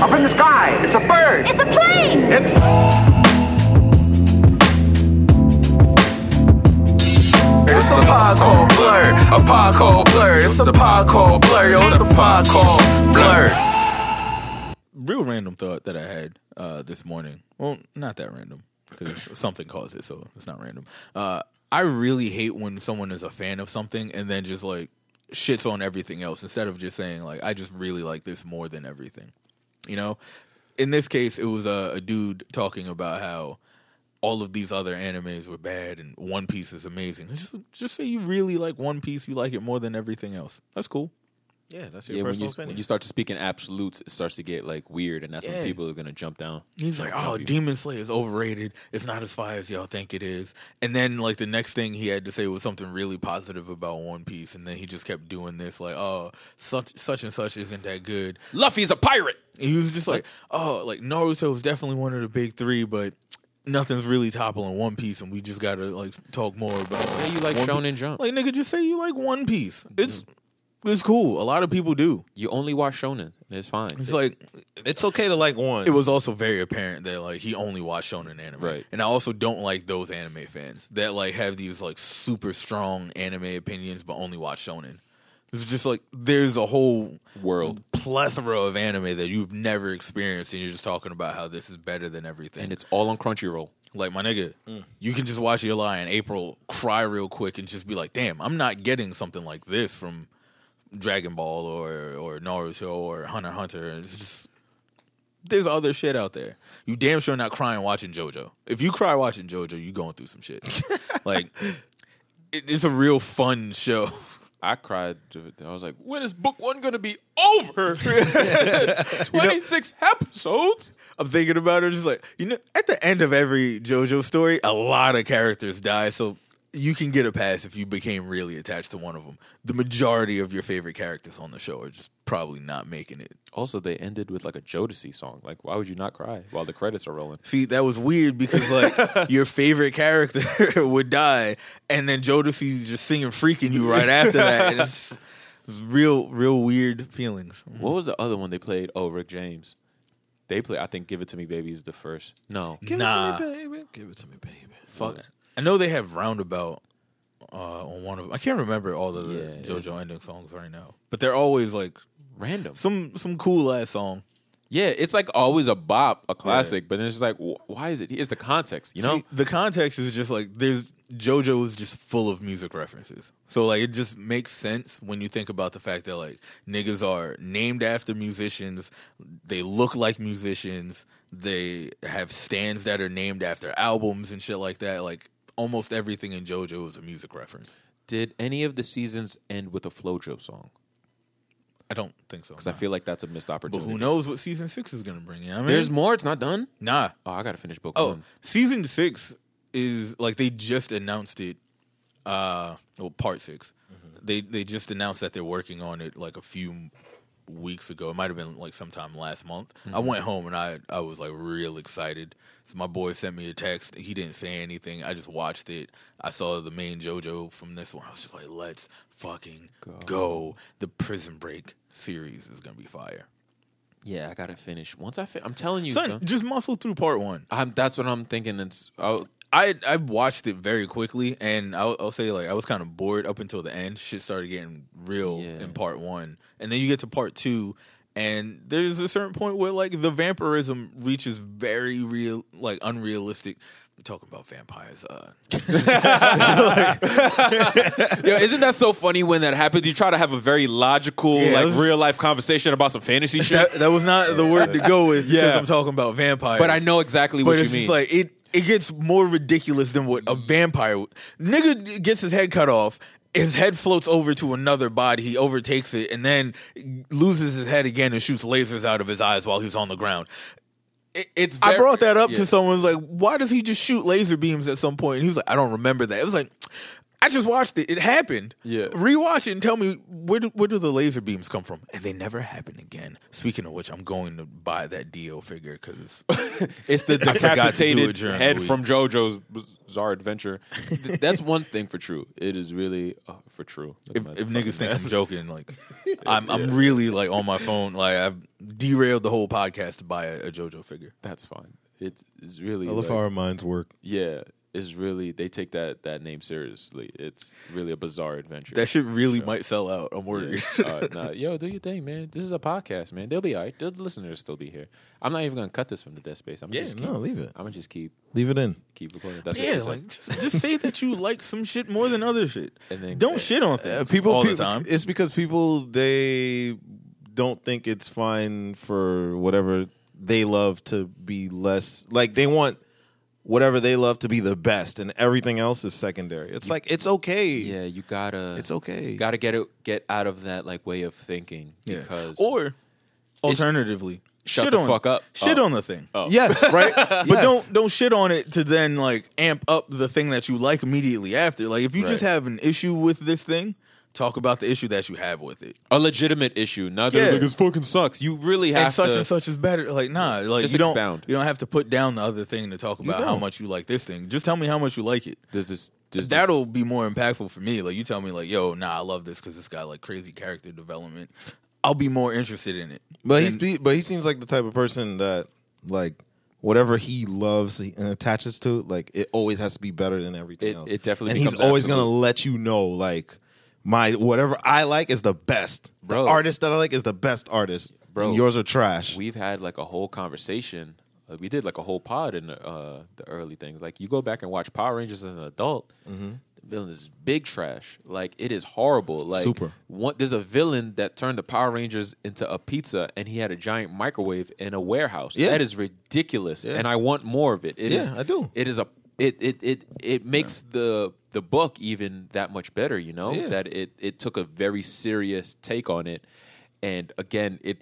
Up in the sky. It's a bird. It's a plane! It's It's a pod called Blur. A pod called Blur. It's a pod called Blur. Yo, it's a pod called Blur. real random thought that I had uh, this morning. Well, not that random because something caused it, so it's not random. Uh, I really hate when someone is a fan of something and then just like shits on everything else instead of just saying like I just really like this more than everything. You know, in this case, it was a, a dude talking about how all of these other animes were bad and One Piece is amazing. Just just say you really like One Piece, you like it more than everything else. That's cool. Yeah, that's your Yeah, when personal you, opinion. when you start to speak in absolutes, it starts to get like weird, and that's Yeah. when people are gonna jump down. He's like, "Oh, you. Demon Slayer is overrated. It's not as fire as y'all think it is." And then, like the next thing he had to say was something really positive about One Piece, and then he just kept doing this, like, "Oh, such such and such isn't that good." Luffy's a pirate. And he was just like, "Oh, like Naruto is definitely one of the big three, but nothing's really toppling One Piece, and we just gotta like talk more about." Say you like One Shonen Jump. Like nigga, just say you like One Piece. It's mm-hmm. It's cool. A lot of people do. You only watch Shonen, and it's fine. It's like it's okay to like one. it was also very apparent that like he only watched shonen anime. Right. And I also don't like those anime fans that like have these like super strong anime opinions but only watch shonen. It's just like there's a whole World. plethora of anime that you've never experienced and you're just talking about how this is better than everything. and it's all on Crunchyroll. like my nigga, Mm. you can just watch your lie in April, cry real quick and just be like, "Damn, I'm not getting something like this from Dragon Ball or or Naruto or Hunter Hunter." It's just there's other shit out there. You damn sure not crying watching JoJo. If you cry watching JoJo, you going through some shit. like it, it's a real fun show. I cried. I was like, when is book one going to be over? 26 episodes? I'm thinking about it, just like you know, at the end of every JoJo story, a lot of characters die, so you can get a pass if you became really attached to one of them. The majority of your favorite characters on the show are just probably not making it. Also, they ended with like a Jodeci song. Like, why would you not cry while the credits are rolling? See, that was weird because like your favorite character would die, and then Jodeci just singing "freaking you" right after that, and it's just it's real, real weird feelings. Mm-hmm. What was the other one they played? Oh, Rick James. They play. I think "Give It to Me, Baby" is the first. No, Give Nah. it to me, baby. Give it to me, baby. Fuck. I know they have Roundabout uh, on one of. I can't remember all of the Yeah, JoJo ending songs right now, but they're always like random. some some cool ass song. Yeah, it's like always a bop, a classic, but then it's just like, wh- why is it? It's the context, you know? See, the context is just like there's JoJo is just full of music references. So like it just makes sense when you think about the fact that like niggas are named after musicians, they look like musicians, they have stands that are named after albums and shit like that. Like almost everything in JoJo is a music reference. Did any of the seasons end with a FloJo song? I don't think so. Because I feel like that's a missed opportunity. But who knows what season six is gonna bring? You know I mean? There's more. It's not done. nah. Oh, I gotta finish book Oh, one. season six is like they just announced it. Uh, well, part 6 They they just announced that they're working on it like a few weeks ago. It might have been like sometime last month. I mm-hmm. went home and I I was like real excited. So my boy sent me a text. He didn't say anything. I just watched it. I saw the main JoJo from this one. I was just like, let's fucking go. The Prison Break series is gonna be fire. Yeah, I gotta finish. Once I, fi- I'm telling you, Son, son, just muscle through part one. I'm, that's what I'm thinking. It's oh, I I watched it very quickly, and I'll, I'll say like I was kind of bored up until the end. Shit started getting real Yeah. in part one, and then you get to part two, and there's a certain point where like the vampirism reaches very real, like unrealistic. I'm talking about vampires. Uh, Yo, isn't that so funny when that happens? You try to have a very logical, Yeah, like was- real life conversation about some fantasy shit. that, that was not the word to go with because Yeah. I'm talking about vampires. but I know exactly But what you mean. just like it. It gets more ridiculous than what a vampire. would- Nigga gets his head cut off. His head floats over to another body. He overtakes it and then loses his head again and shoots lasers out of his eyes while he's on the ground. It- it's. I brought that up yeah. to someone. Was like, why does he just shoot laser beams at some point? And he was like, I don't remember that. It was like, I just watched it. It happened. Yeah. Rewatch it and tell me where do, where do the laser beams come from? And they never happen again. Speaking of which, I'm going to buy that Dio figure because It's the I forgot to do it decapitated during the head from JoJo's Bizarre Adventure. That's one thing for true. It is really uh, for true. If, if niggas think mess. I'm joking, like I'm I'm really like on my phone. Like I've derailed the whole podcast to buy a, a JoJo figure. that's fine. It's it's really I love like- how our minds work. yeah. It's really they take that that name seriously. It's really a bizarre adventure. That shit really might sell out. I'm worried. uh, nah, yo, do your thing, man. This is a podcast, man. They'll be all right. The listeners still be here. I'm not even gonna cut this from the dead space. I'm Yeah, just no, keep, leave it. I'm gonna just keep Leave it in. keep recording. That's what yeah, she like just, just say that you like some shit more than other shit. And then- Don't shit on things Uh, people, all people the time. It's because people they don't think it's fine for whatever they love to be less like they want whatever they love to be the best and everything else is secondary. It's like it's okay. yeah, you gotta. It's okay. You gotta get it, get out of that like way of thinking Yeah. because or alternatively, Shut shit the on, fuck up. Shit Oh. on the thing. Oh. Yes. right? But Yes. don't don't shit on it to then like amp up the thing that you like immediately after. Like if you just Right. have an issue with this thing, talk about the issue that you have with it. a legitimate issue. Not that Yeah. like, this fucking sucks. You really have And such to. and such is better. Like nah, like Just you don't expound. you don't have to put down the other thing to talk about how don't. much you like this thing. Just tell me how much you like it. Does this? Does That'll be more impactful for me. Like you tell me like, yo, nah, I love this because it's got like crazy character development. I'll be more interested in it. But he's be, but he seems like the type of person that like whatever he loves and attaches to, like it always has to be better than everything It- else. it definitely and he's becomes always gonna let you know like my whatever I like is the best. Bro. The artist that I like is the best artist. Bro. and yours are trash. we've had like a whole conversation. Uh, we did like a whole pod in the, uh, the early things. Like you go back and watch Power Rangers as an adult, Mm-hmm. the villain is big trash. Like it is horrible. Like Super. One, there's a villain that turned the Power Rangers into a pizza, and he had a giant microwave in a warehouse. Yeah. That is ridiculous, and I want more of it. It Yeah, is- I do. It is a. It it it it makes the the book even that much better. You know Yeah. that it it took a very serious take on it. And again, it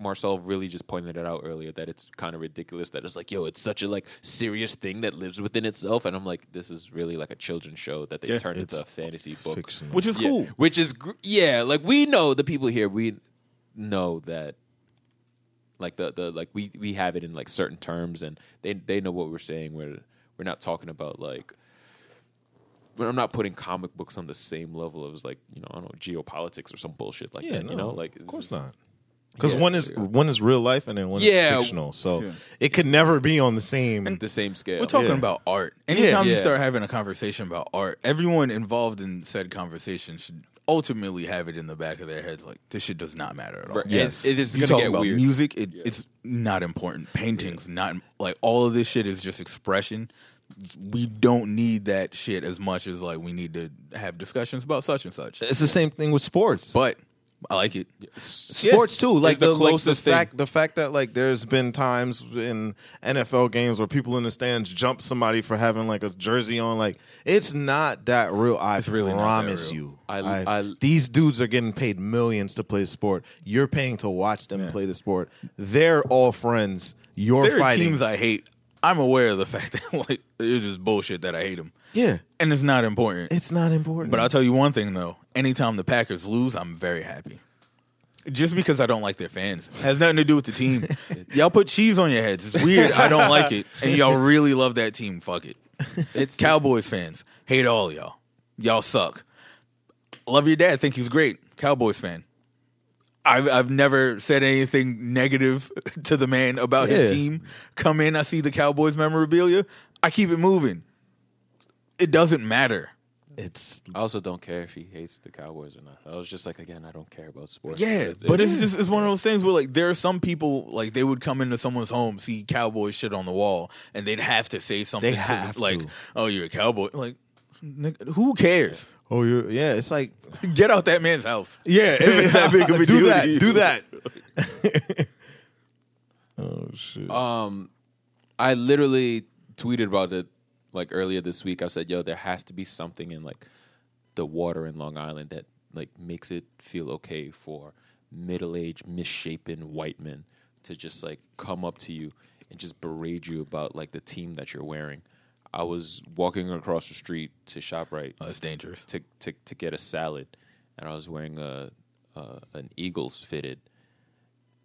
Marcel really just pointed it out earlier that it's kind of ridiculous that it's like, yo, it's such a like serious thing that lives within itself, and I'm like, this is really like a children's show that they Yeah, turned into a fantasy book, Fictional. which is Yeah, cool. which is gr- yeah, like we know the people here, we know that like the the like we we have it in like certain terms, and they they know what we're saying. We're we're not talking about like. But I'm not putting comic books on the same level as like you know I don't know geopolitics or some bullshit like yeah, that. no, You know, like of course not. Because Yeah. one is one is real life and then one Yeah. is fictional, so Yeah. it could never be on the same. the same scale. We're talking Yeah. about art. Anytime you start having a conversation about art, everyone involved in said conversation should ultimately have it in the back of their heads like this shit does not matter at all. Right. Yes. It, it is You gonna talk get about weird. music, it, it's not important. Paintings, not like all of this shit is just expression. We don't need that shit as much as like we need to have discussions about such and such. it's the same thing with sports. But I like it. sports too. Like the the, like the closest thing. fact the fact that like there's been times in NFL games where people in the stands jump somebody for having like a jersey on. Like it's not that real. I It's really promise real. you. I- I- these dudes are getting paid millions to play the sport. You're paying to watch them play the sport. They're all friends. You're There are fighting. teams I hate. I'm aware of the fact that like it's just bullshit that I hate them, yeah, and it's not important. it's not important. But I'll tell you one thing though: anytime the Packers lose, I'm very happy. Just because I don't like their fans has nothing to do with the team. y'all put cheese on your heads. It's weird. I don't like it, and y'all really love that team. Fuck it. It's Cowboys fans hate all y'all. Y'all suck. Love your dad. Think he's great. Cowboys fan. I've I've never said anything negative to the man about his team. Come in, I see the Cowboys memorabilia. I keep it moving. It doesn't matter. it's I also don't care if he hates the Cowboys or not. I was just like, again, I don't care about sports. Yeah, It's- but it's- it's just it's one of those things where like there are some people like they would come into someone's home, see cowboy shit on the wall, and they'd have to say something. They to, have like, "Oh, you're a cowboy." Like, nigga, who cares? oh you're yeah. It's like Get out that man's house. yeah. If it's that big of a do deal that. to you. Do that. oh shit. Um, I literally tweeted about it like earlier this week. I said, "Yo, there has to be something in like the water in Long Island that like makes it feel okay for middle-aged, misshapen white men to just like come up to you and just berate you about like the team that you're wearing." I was walking across the street to Shoprite Oh, that's dangerous. to to to get a salad, and I was wearing a, a an Eagles fitted,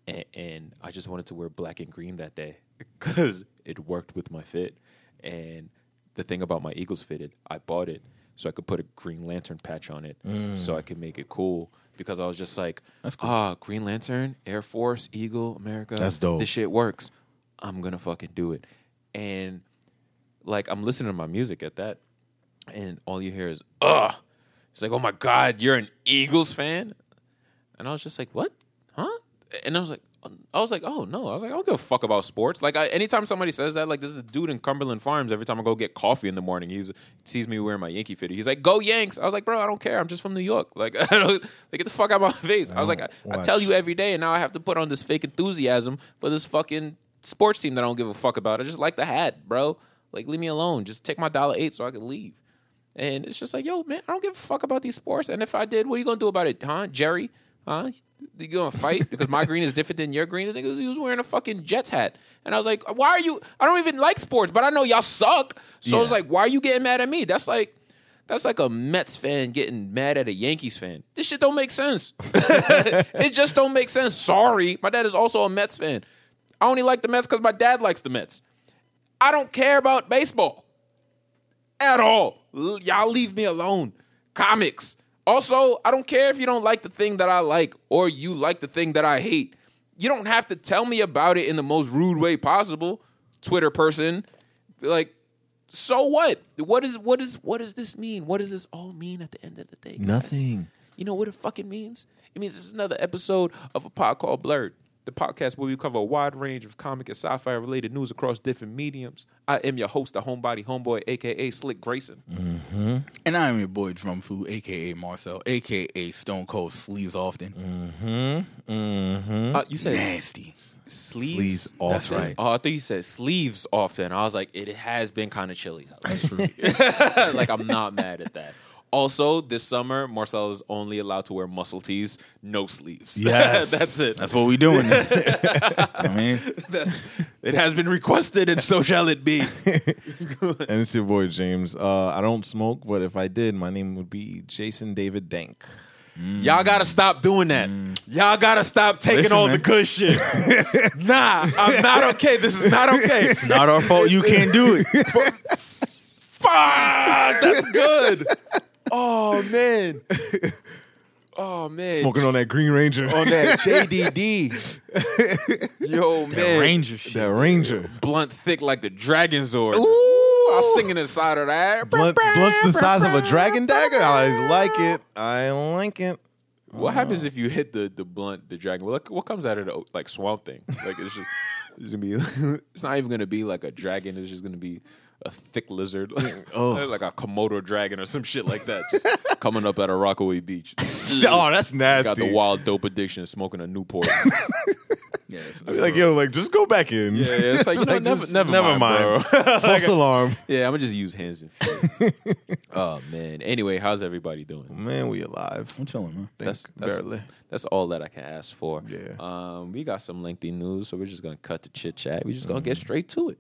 and, and I just wanted to wear black and green that day because it worked with my fit. And the thing about my Eagles fitted, I bought it so I could put a Green Lantern patch on it, so I could make it cool. Because I was just like, That's cool. ah, Green Lantern, Air Force, Eagle, America. That's dope. This shit works. I'm gonna fucking do it. And like I'm listening to my music at that, and all you hear is ugh. It's like, oh my god, you're an Eagles fan, and I was just like, what, huh? And I was like, I was like, oh no, I was like, I don't give a fuck about sports. Like, I, anytime somebody says that, like, this is the dude in Cumberland Farms. Every time I go get coffee in the morning, he's sees me wearing my Yankee fitted. He's like, go Yanks. I was like, bro, I don't care. I'm just from New York. Like, I don't, like get the fuck out of my face. I was like, I, I tell you every day, and now I have to put on this fake enthusiasm for this fucking sports team that I don't give a fuck about. I just like the hat, bro. Like, leave me alone. Just take my dollar eight so I can leave. And it's just like, yo, man, I don't give a fuck about these sports. And if I did, what are you gonna do about it, huh, Jerry? Huh? You gonna fight because my green is different than your green? The nigga, he was wearing a fucking Jets hat, and I was like, why are you? I don't even like sports, but I know y'all suck. So I was like, why are you getting mad at me? That's like. That's like a Mets fan getting mad at a Yankees fan. This shit don't make sense. it just don't make sense. Sorry. My dad is also a Mets fan. I only like the Mets because my dad likes the Mets. I don't care about baseball at all. Y'all leave me alone. Comics. Also, I don't care if you don't like the thing that I like or you like the thing that I hate. You don't have to tell me about it in the most rude way possible. Twitter person, like, so what? What is what is what does this mean? What does this all mean at the end of the day? guys? Nothing. You know what it fucking means? It means this is another episode of a pod called Blurred, the podcast where we cover a wide range of comic and sci-fi related news across different mediums. I am your host, the homebody homeboy, aka Slick Grayson. Mm-hmm. And I'm your boy Drum Food, aka Marcel, aka Stone Cold Sleaze Often. Mm-hmm. Mm-hmm. Uh, you said Nasty. sleeves. Sleaze often. That's right. Oh, I thought you said sleeves often. I was like, it has been kind of chilly. That's true. like I'm not mad at that. Also, this summer, Marcel is only allowed to wear muscle tees, no sleeves. Yes. that's it. That's what we doing. I mean, It has been requested, and so shall it be. And it's your boy James. Uh, I don't smoke, but if I did, my name would be Jason David Dank. Y'all gotta stop doing that. Y'all gotta stop taking Listen, all man. the good shit. nah, I'm not okay. This is not okay. it's not our fault you can't do it. Fuck, that's good. Oh man. Oh man. Smoking on that Green Ranger. on that JDD. Yo man, That Ranger shit. that Ranger. blunt thick like the Dragon Zord. I was singing inside of that. Blunt, blunt's the size of a dragon dagger. I like it. I like it. What uh, happens if you hit the the blunt, the dragon? What what comes out of the like swamp thing? Like it's just it's gonna be. it's not even gonna be like a dragon. It's just gonna be a thick lizard, Oh. like a Komodo dragon or some shit like that, just coming up at a Rockaway beach. Oh, that's nasty. Got the wild dope addiction, smoking a Newport. Yes. I'd be like, yo, like, just go back in. yeah, yeah, it's like you know, Like, never, just- never, never mind, bro. False alarm. yeah, I'm gonna just use hands and feet. oh man. Anyway, how's everybody doing? Man, we alive. I'm chilling, man. That's- that's- barely. That's all that I can ask for. Yeah. Um, we got some lengthy news, so we're just gonna cut the chit chat. We're just gonna get Mm-hmm. straight to it.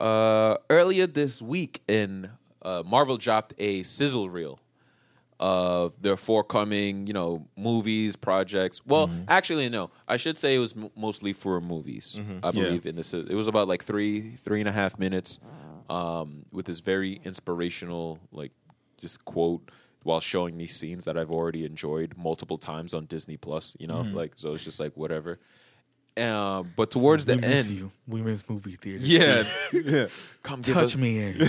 Uh, earlier this week, in uh, Marvel dropped a sizzle reel of their forthcoming, you know, movies, projects. Well, Mm-hmm. actually, no. I should say it was m- mostly for movies. Mm-hmm. I believe in this. It was about like three, three and a half minutes, um, with this very inspirational, like, just quote while showing me scenes that I've already enjoyed multiple times on Disney Plus. You know, Mm-hmm. like so it's just like whatever. Um, but towards the end, you. We miss movie theaters. yeah, yeah. Come give Touch us, me in.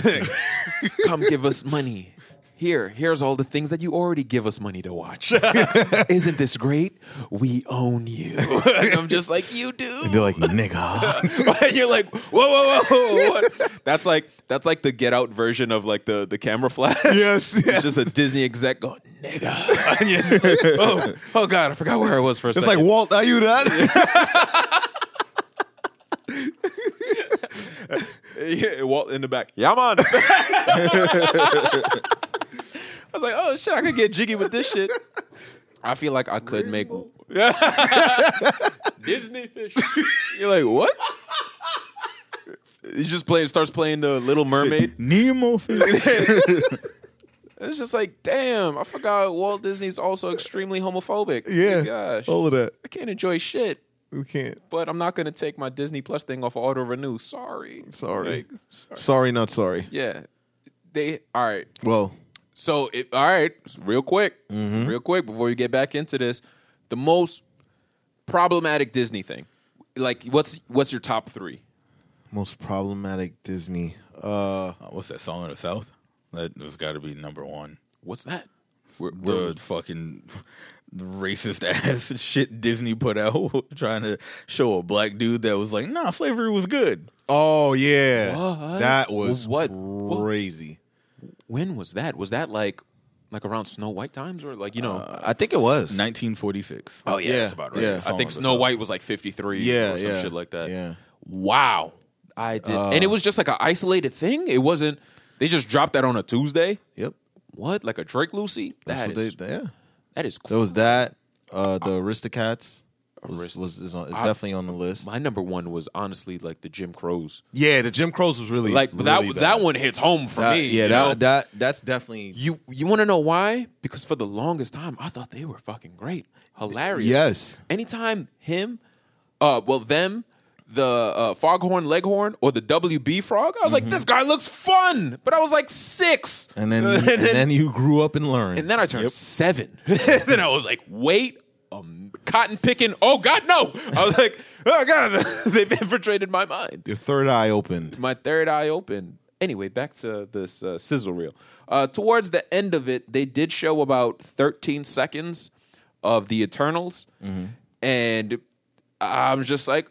come give us money. Here, here's all the things that you already give us money to watch. Isn't this great? We own you. and I'm just like, you do. And they're like, nigga. and you're like, whoa, whoa, whoa, whoa. What? That's like that's like the Get Out version of like the the camera flash. Yes, it's just a Disney exec going, nigga. And you're just like, oh, oh god, I forgot where I was for a It's second. like, Walt, are you that? yeah, Walt in the back. Yeah, man. I was like, oh shit, I could get jiggy with this shit. I feel like I could make Disney fish. You're like, what? he just playing starts playing the Little Mermaid. Nemo fish. It's just like, damn, I forgot Walt Disney's also extremely homophobic. Yeah, Gosh. all of that. I can't enjoy shit. We can't. But I'm not gonna take my Disney Plus thing off auto renew. Sorry. Sorry. Like, sorry. Sorry, not sorry. Yeah. They all right. Well, So it, all right, real quick, Mm-hmm. real quick before we get back into this, the most problematic Disney thing. Like, what's what's your top three? most problematic Disney. Uh, Uh, what's that song in the South? That has got to be number one. What's that? the fucking racist ass shit Disney put out trying to show a black dude that was like, nah, slavery was good. oh yeah, What? that was What? crazy. When was that? Was that like like around Snow White times or like you know? I think it was 1946. oh yeah, yeah, that's about right. yeah. I think Snow White was like 53 Yeah, or some yeah, shit like that. yeah. Wow. I did, Uh, and it was just like an isolated thing. It wasn't. They just dropped that on a Tuesday. Yep, What? Like a Drake Lucy? that's That what is they. Yeah, that is there was that. Uh, the Aristocats was, was is, on, is I- definitely on the list. My number one was honestly like the Jim Crows. yeah, the Jim Crows was really Like really that bad. that one hits home for That- me. Yeah, you that, that that's definitely you you want to know why? Because for the longest time, I thought they were fucking great, hilarious. yes. Anytime him, uh, well them, the uh, Foghorn Leghorn or the WB Frog, I was like, this guy looks fun. But I was like six, And then and then you grew up and learned. And then I turned seven. then I was like, wait, um, cotton picking. Oh God, no! I was like, oh God, they've infiltrated my mind. Your third eye opened. My third eye opened. Anyway, back to this uh, sizzle reel. Uh, towards the end of it, they did show about 13 seconds of the Eternals, and I was just like,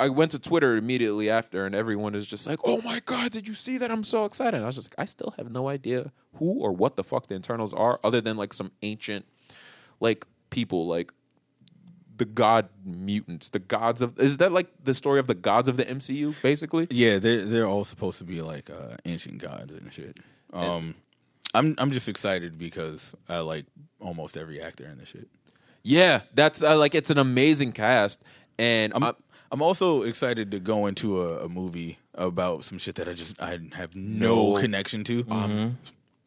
I went to Twitter immediately after, and everyone is just like, "Oh my god, did you see that? I'm so excited!" I was just like, I still have no idea who or what the fuck the Eternals are, other than like some ancient, like people, like the god mutants, the gods of. Is that like the story of the gods of the MCU, basically? Yeah, they're they're all supposed to be like uh, ancient gods and shit. Um, I'm I'm just excited because I like almost every actor in this shit. Yeah, that's uh, like it's an amazing cast, and I'm I- I'm also excited to go into a, a movie about some shit that I just I have no, No. connection to.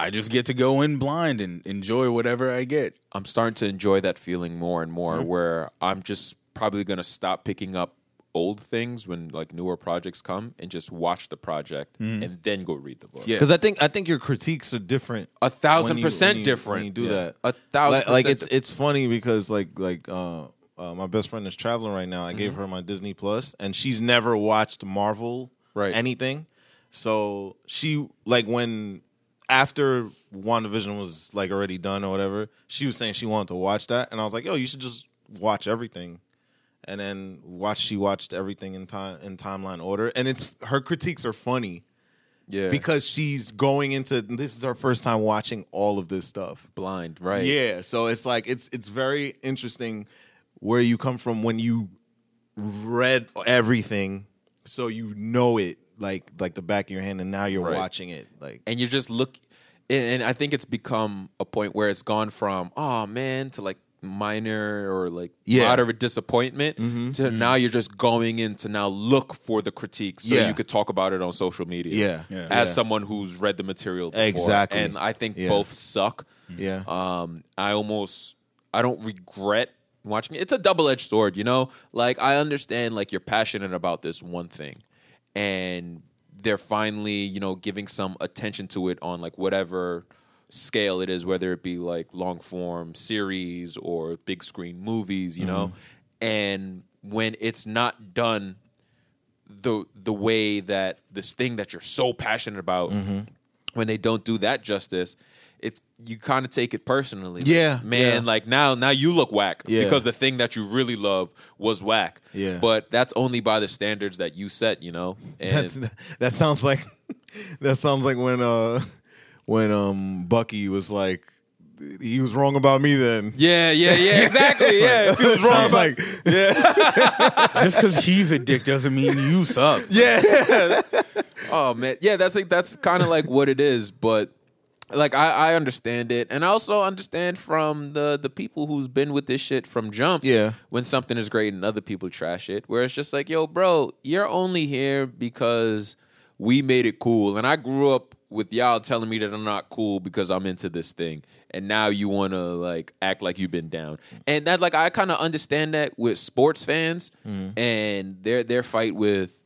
I just get to go in blind and enjoy whatever I get. I'm starting to enjoy that feeling more and more Mm-hmm. where I'm just probably going to stop picking up old things when like newer projects come and just watch the project and then go read the book. Yeah. Because I think I think your critiques are different. A thousand when you- percent when you- different. when you do Yeah. that. A thousand like, like percent it's it's funny because like like uh, uh, my best friend is traveling right now. I Mm-hmm. gave her my Disney Plus, and she's never watched Marvel Right. anything. So she like when after WandaVision was like already done or whatever, she was saying she wanted to watch that, and I was like, yo, you should just watch everything. And then watch. She watched everything in time in timeline order, and it's her critiques are funny yeah. because she's going into this is her first time watching all of this stuff. blind, right? Yeah, so it's like it's it's very interesting where you come from when you read everything, so you know it like like the back of your hand, and now you're Right. watching it like and you just look and, and i think it's become a point where it's gone from oh man to like minor or like Yeah. Mm-hmm. moderate disappointment to now you're just going in to now look for the critiques so Yeah. you could talk about it on social media Yeah. Yeah. as Yeah. someone who's read the material before. Exactly. and i think Yeah. both suck yeah. um, I almost I don't regret watching it. It's a double edged sword, you know. Like I understand, like you're passionate about this one thing, and they're finally, you know, giving some attention to it on like whatever scale it is, whether it be like long form series or big screen movies, you know. Mm-hmm. And when it's not done the the way that this thing that you're so passionate about mm-hmm. when they don't do that justice you kind of take it personally Like, Yeah, man yeah. like now now you look whack Yeah. because the thing that you really love was whack Yeah. but that's only by the standards that you set you know and That's, that sounds like that sounds like when uh when um Bucky was like he was wrong about me then. yeah yeah yeah exactly yeah if he was wrong about like Just because he's a dick doesn't mean you suck. yeah. oh man, yeah. That's like that's kind of like what it is, but like I, I understand it, and I also understand from the the people who's been with this shit from jump. Yeah. when something is great and other people trash it, where it's just like, yo, bro, you're only here because we made it cool, and I grew up with y'all telling me that I'm not cool because I'm into this thing, and now you want to like act like you've been down, and that like I kind of understand that with sports fans mm. and their their fight with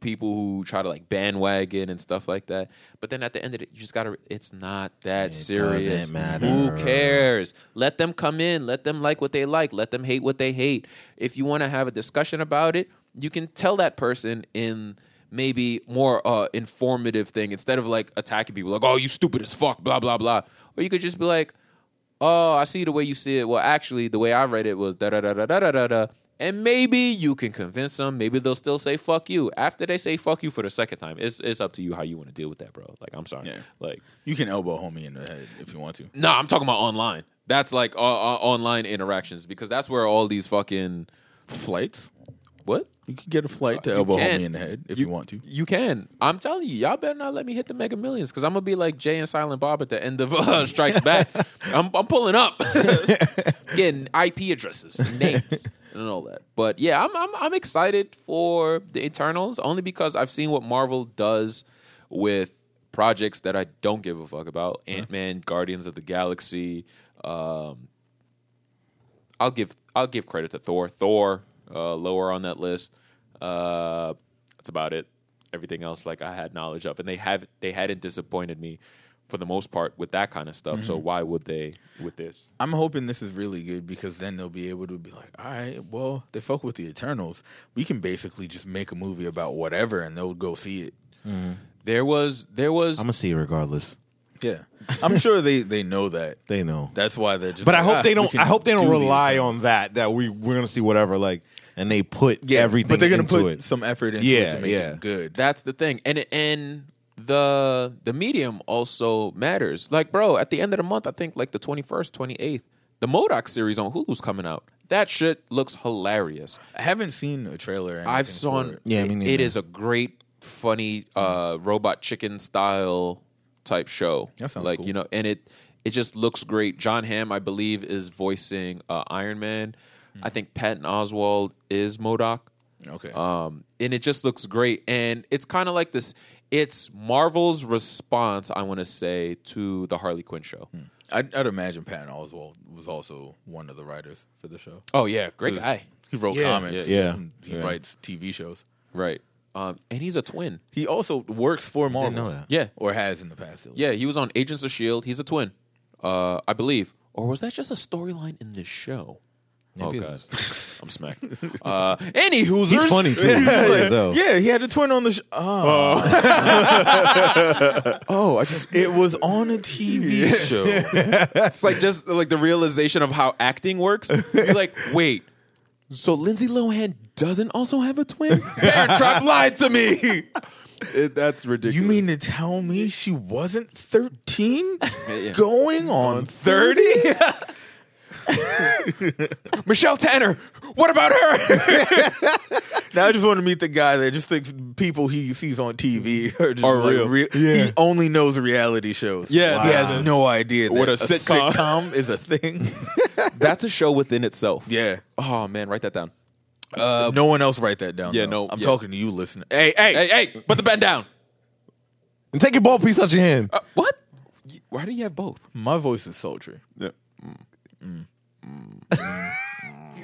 people who try to like bandwagon and stuff like that. But then at the end of it, you just gotta. It's not that it serious. Who cares? Let them come in. Let them like what they like. Let them hate what they hate. If you want to have a discussion about it, you can tell that person in maybe more uh, informative thing instead of like attacking people like oh you stupid as fuck blah blah blah or you could just be like oh i see the way you see it well actually the way i read it was da da da da da da da and maybe you can convince them. Maybe they'll still say "fuck you" after they say "fuck you" for the second time. It's it's up to you how you want to deal with that, bro. Like, I'm sorry. Yeah. Like, You can elbow homie in the head if you want to. no, I'm talking about online. That's like uh, uh, online interactions because that's where all these fucking Flights. what You can get a flight to You elbow can. homie in the head if you, want to. You can. I'm telling you, y'all better not let me hit the Mega Millions because I'm gonna be like Jay and Silent Bob at the end of uh, Strikes Back. I'm, I'm pulling up, getting IP addresses, names, and all that. But yeah, I'm, I'm I'm excited for the Eternals only because I've seen what Marvel does with projects that I don't give a fuck about. Ant Man, Guardians of the Galaxy. Um, I'll give I'll give credit to Thor. Thor uh, lower on that list. Uh, that's about it. Everything else, like I had knowledge of, and they have they hadn't disappointed me for the most part with that kind of stuff. So why would they with this? I'm hoping this is really good because then they'll be able to be like, all right, well, they fuck with the Eternals. We can basically just make a movie about whatever and they'll go see it. There was there was I'm gonna see it regardless. Yeah. I'm sure they, they know that. They know. That's why they're just But I hope "Ah, they don't. I hope they don't do rely Eternals." on that. That we we're gonna see whatever like, and they put yeah, everything. But they're gonna into put it. some effort into Yeah, it to make yeah. it good. That's the thing, and and the the medium also matters. Like, bro, at the end of the month, I think like the twenty first, twenty eighth, the MODOK series on Hulu's coming out. That shit looks hilarious. I haven't seen a trailer. Or I've seen. it. Yeah, me it- it is a great, funny uh, robot chicken style type show. That sounds like cool. you know, and it it just looks great. Jon Hamm, I believe, is voicing uh, Iron Man. Hmm. I think Patton Oswalt is MODOK. Okay. Um, and it just looks great. And it's kind of like this. It's Marvel's response, I want to say, to the Harley Quinn show. I'd, I'd imagine Patton Oswalt was also one of the writers for the show. Oh yeah, great guy. He wrote Yeah. comics. Yeah. and He Yeah. writes TV shows. Right. Um, and he's a twin. He also works for Marvel. know that. Yeah. Or has in the past. Yeah, he was on Agents of Shield. He's a twin, uh, I believe. Or was that just a storyline in this show? Maybe oh it god, I'm smacked. Uh, any who's He's funny too. He's funny, though. Yeah, he had a twin on the show. Oh. Oh, I just It was on a TV show. it's like just like the realization of how acting works. You're like, wait, so Lindsay Lohan doesn't also have a twin? Parent Trap lied to me. It- that's ridiculous. You mean to tell me she wasn't 13? Going on 30? Michelle Tanner, what about her? Now I just want to meet the guy that just thinks people he sees on TV are just Are like real. rea- He only knows reality shows. Yeah. he has no idea that What a a sitcom. sitcom is a thing. That's a show within itself. yeah. Oh man, write that down. Uh, no one else write that down. yeah, though. no, I'm yeah. talking to you, listener. Hey, hey, Hey, hey, put the pen down. And take your ball piece out your hand. Uh, what? Why do you have both? my voice is sultry. Yeah. Mm. Mm. Mm.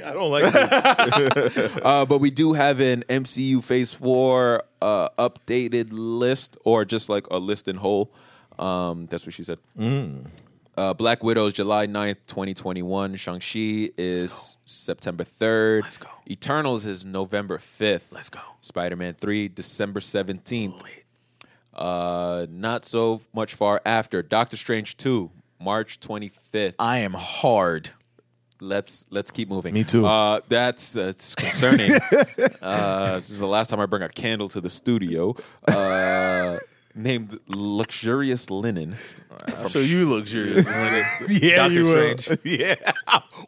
I don't like this. Uh, but we do have an MCU Phase Four uh, updated list, or just like a list in whole. Um, that's what she said. Uh, Black Widow is July 9th, 2021. Shang-Chi is September 3rd. Let's go. Eternals is November 5th. Let's go. Spider-Man 3, December 17th. Uh, not so much far after. Doctor Strange 2, March 25th. I am hard. Let's let's keep moving. Me too. Uh, that's that's concerning. uh, this is the last time I bring a candle to the studio. Uh, named luxurious linen. I'll show you luxurious. linen. yeah, Doctor you will. Strange. Yeah.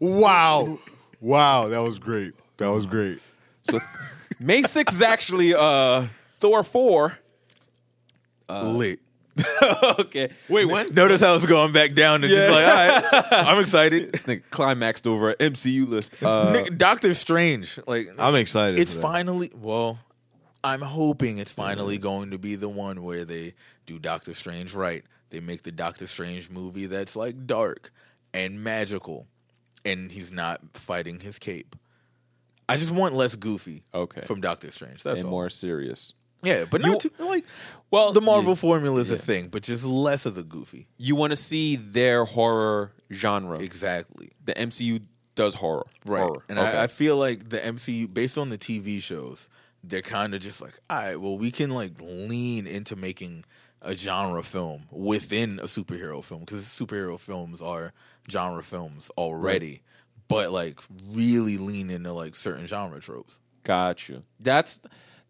wow. Wow. That was great. That was great. So May 6th is actually uh, Thor 4. Lit. okay. Wait, when? Notice how it's going back down and just like, all right, I'm excited. This nigga climaxed over an MCU list. Uh, Nick- Doctor Strange, like I'm excited It's finally well. I'm hoping it's finally going to be the one where they do Doctor Strange right. They make the Doctor Strange movie that's like dark and magical, and he's not fighting his cape. I just want less goofy. Okay. from Doctor Strange. That's and all. more serious. Yeah, but not too, like Well, the Marvel yeah. formula is a thing, but just less of the goofy. You want to see their horror genre. Exactly. The MCU does horror. Right. Horror. And Okay. I, I feel like the MCU, based on the TV shows, they're kind of just like, all right, well, we can like lean into making a genre film within a superhero film because superhero films are genre films already, but like really lean into like certain genre tropes. Got you. That's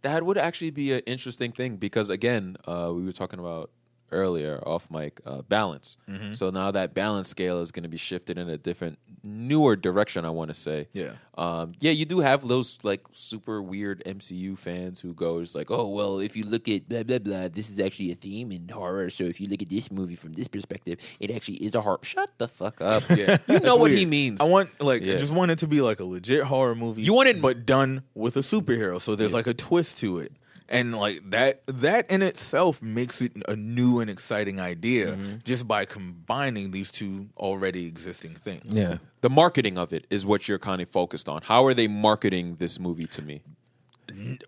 that would actually be an interesting thing because again, uh, we were talking about earlier off mic uh, balance. Mm-hmm. So now that balance scale is going to be shifted in a different, newer direction. I want to say. Yeah. Um, yeah, you do have those like super weird MCU fans who goes like, "Oh, well, if you look at blah blah blah, this is actually a theme in horror. So if you look at this movie from this perspective, it actually is a horror." Shut the fuck up. Yeah, you know what he means. I want like Yeah. I just want it to be like a legit horror movie. You want it- but done with a superhero, so there's like a twist to it, and like that that in itself makes it a new and exciting idea Mm-hmm. just by combining these two already existing things. Yeah. the marketing of it is what you're kind of focused on. How are they marketing this movie to me?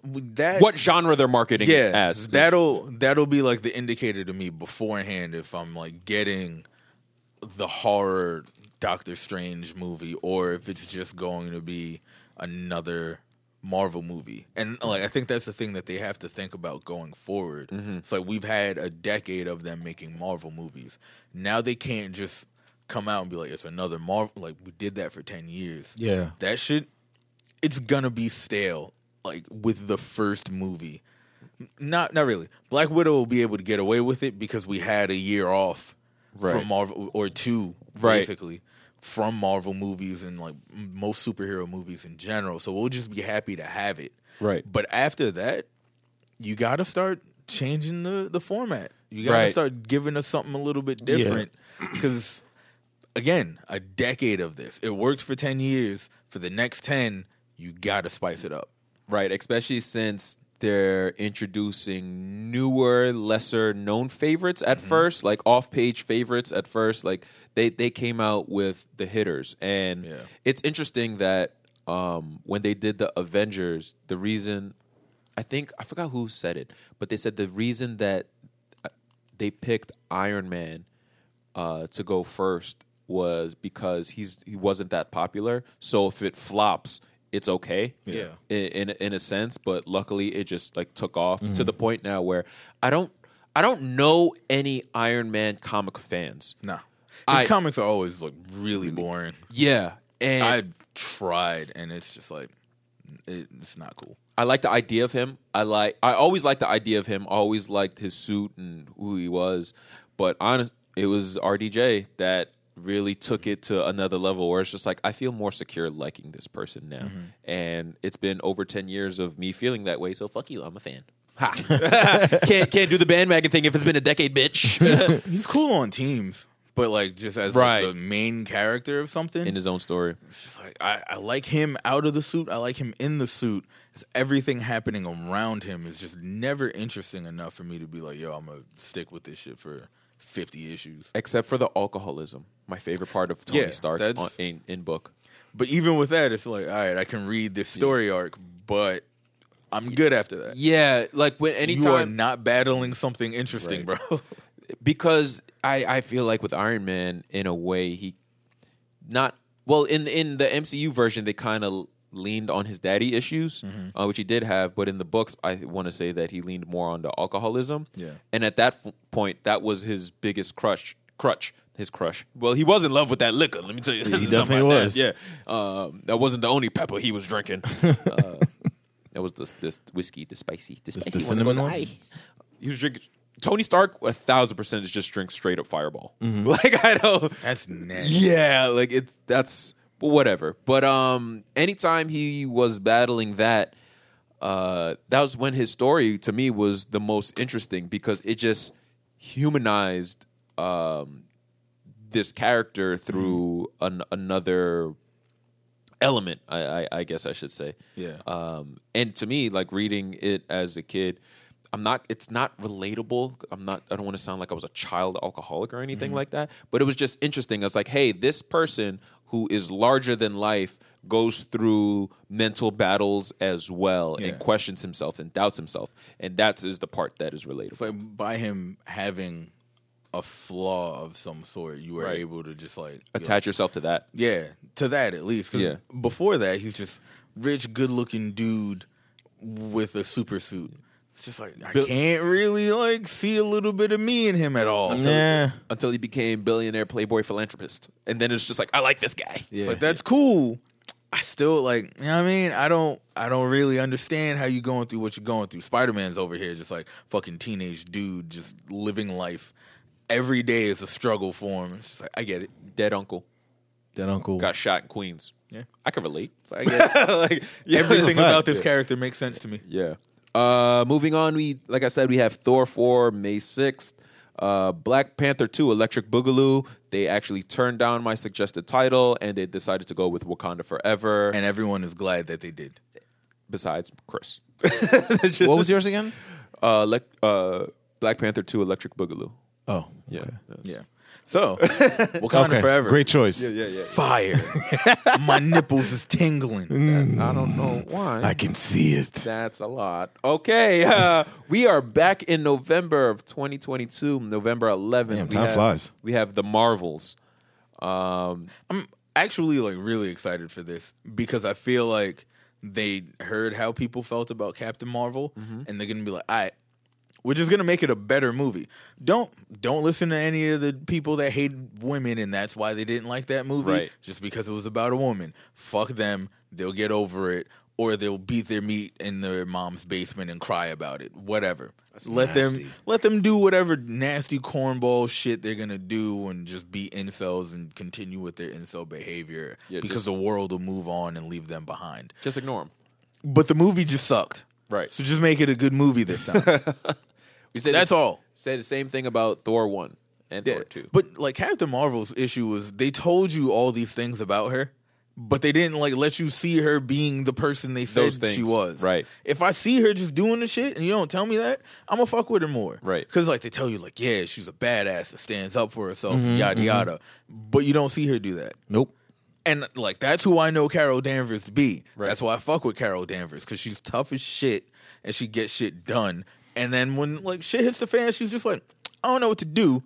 That What genre they're marketing yeah, it as? that'll that'll be like the indicator to me beforehand if I'm like getting the horror Doctor Strange movie or if it's just going to be another Marvel movie. And mm-hmm. like I think that's the thing that they have to think about going forward. Mm-hmm. It's like we've had a decade of them making Marvel movies. Now they can't just come out and be like it's another Marvel like we did that for 10 years. Yeah. That shit it's gonna be stale like with the first movie. Not not really. Black Widow will be able to get away with it because we had a year off Right. from Marvel or two Right. basically from Marvel movies and like most superhero movies in general. So we'll just be happy to have it. Right. But after that, you got to start changing the the format. You got to Right. start giving us something a little bit different because again, a decade of this. It worked for 10 years. For the next 10, you got to spice it up. Right, especially since they're introducing newer, lesser known favorites at first, like off page favorites at first. Like they, they came out with the hitters. And Yeah. it's interesting that um, when they did the Avengers, the reason I think I forgot who said it, but they said the reason that uh, they picked Iron Man uh, to go first was because he's he wasn't that popular. So if it flops, it's okay. Yeah. In in, in a sense, but luckily it just like took off to the mm-hmm. point now where I don't I don't know any Iron Man comic fans. Nah. His I- comics are always like really boring. Yeah, and I, I've tried and it's just like it, it's not cool. I like the idea of him. I like I always liked the idea of him. Always liked his suit and who he was. But honest, it was RDJ that really took it to another level where it's just like I feel more secure liking this person now. Mm-hmm. And it's been over 10 years of me feeling that way, so fuck you, I'm a fan. Ha. can't can't do the bandwagon thing if it's been a decade, bitch. He's cool on teams, but like just as Right. like, the main character of something, In his own story. it's just like I, I like him out of the suit. I like him in the suit. It's everything happening around him is just never interesting enough for me to be like, yo, I'm gonna stick with this shit for fifty issues. Except for the alcoholism. My favorite part of Tony Yeah, Stark that's- on, in, in book. But even with that, it's like, all right, I can read this story arc, but I'm good after that. Yeah, like when anytime you are not battling something interesting, bro. because I, I feel like with Iron Man in a way he not well in in the MCU version they kind of leaned on his daddy issues uh, which he did have but in the books I want to say that he leaned more on the alcoholism Yeah. and at that f- point that was his biggest crush crutch his crush well he was in love with that liquor let me tell you He something definitely about that. was. yeah um, that wasn't the only pepper he was drinking uh, that was the this whiskey the spicy the spicy the one cinnamon one? "Aye." he was drinking. Tony Stark, a thousand percent, is just drink straight up Fireball. Like I don't. That's nasty. Yeah, like it's that's whatever. But um, anytime he was battling that, uh, that was when his story to me was the most interesting because it just humanized um this character through an, another element. I, I, I guess I should say. Yeah. Um, and to me, like reading it as a kid, I'm not. It's not relatable. I'm not. I don't want to sound like I was a child alcoholic or Mm-hmm. anything like that. But it was just interesting. It's like, hey, this person who is larger than life goes through mental battles as well Yeah. and questions himself and doubts himself, and that is the part that is relatable. It's like by him having a flaw of some sort, you were Right. able to just like Attach yourself to that. Yeah, to that at least. Yeah. Before that, he's just rich, good-looking dude with a super suit. It's just like I Bill- can't really like see a little bit of me in him at all. Yeah. Until he became billionaire playboy philanthropist, and then it's just like I like this guy. It's like that's cool. I still like, you know what I mean? I don't I don't really understand how you going through what you're going through. Spider-Man's over here just like fucking teenage dude just living life. Every day is a struggle for him. It's just like I get it. Dead uncle That uncle. got shot in Queens. Yeah. I can relate. I get it. like yeah, Everything about this character makes sense to me. Yeah. Uh, moving on, we like I said, we have Thor four May sixth. Uh, Black Panther two Electric Boogaloo. They actually turned down my suggested title and they decided to go with Wakanda Forever. And everyone is glad that they did. besides Chris, what was yours again? uh, lec- uh, Black Panther two Electric Boogaloo. Oh, Yeah. Yeah. So, Wakanda Okay, Forever. great choice. Fire. My nipples is tingling. I don't know why. I can see it. That's a lot. Okay, uh, we are back in November of 2022, November 11th. Damn, we time have, flies. We have the Marvels. Um, I'm actually like really excited for this because I feel like they heard how people felt about Captain Marvel and they're gonna be like, all right, we're just gonna make it a better movie. Don't don't listen to any of the people that hate women and that's why they didn't like that movie. Right. Just because it was about a woman. Fuck them. They'll get over it. Or they'll beat their meat in their mom's basement and cry about it. Whatever. let nasty. them let them do whatever nasty cornball shit they're gonna do and just be incels and continue with their incel behavior Yeah, because just- the world will move on and leave them behind. just ignore them. But the movie just sucked. Right. So just make it a good movie this time. We said That's this- all. Say the same thing about Thor one and Yeah. Thor two. But like Captain Marvel's issue was they told you all these things about her, but they didn't like let you see her being the person they said Those things, she was. right. If I see her just doing the shit and you don't tell me that, I'm gonna fuck with her more. Right. Because like they tell you like, yeah, she's a badass that stands up for herself, Mm-hmm, and yada yada. But you don't see her do that. Nope. And like that's who I know Carol Danvers to be. Right. That's why I fuck with Carol Danvers because she's tough as shit and she gets shit done. And then when like shit hits the fan, she's just like, I don't know what to do.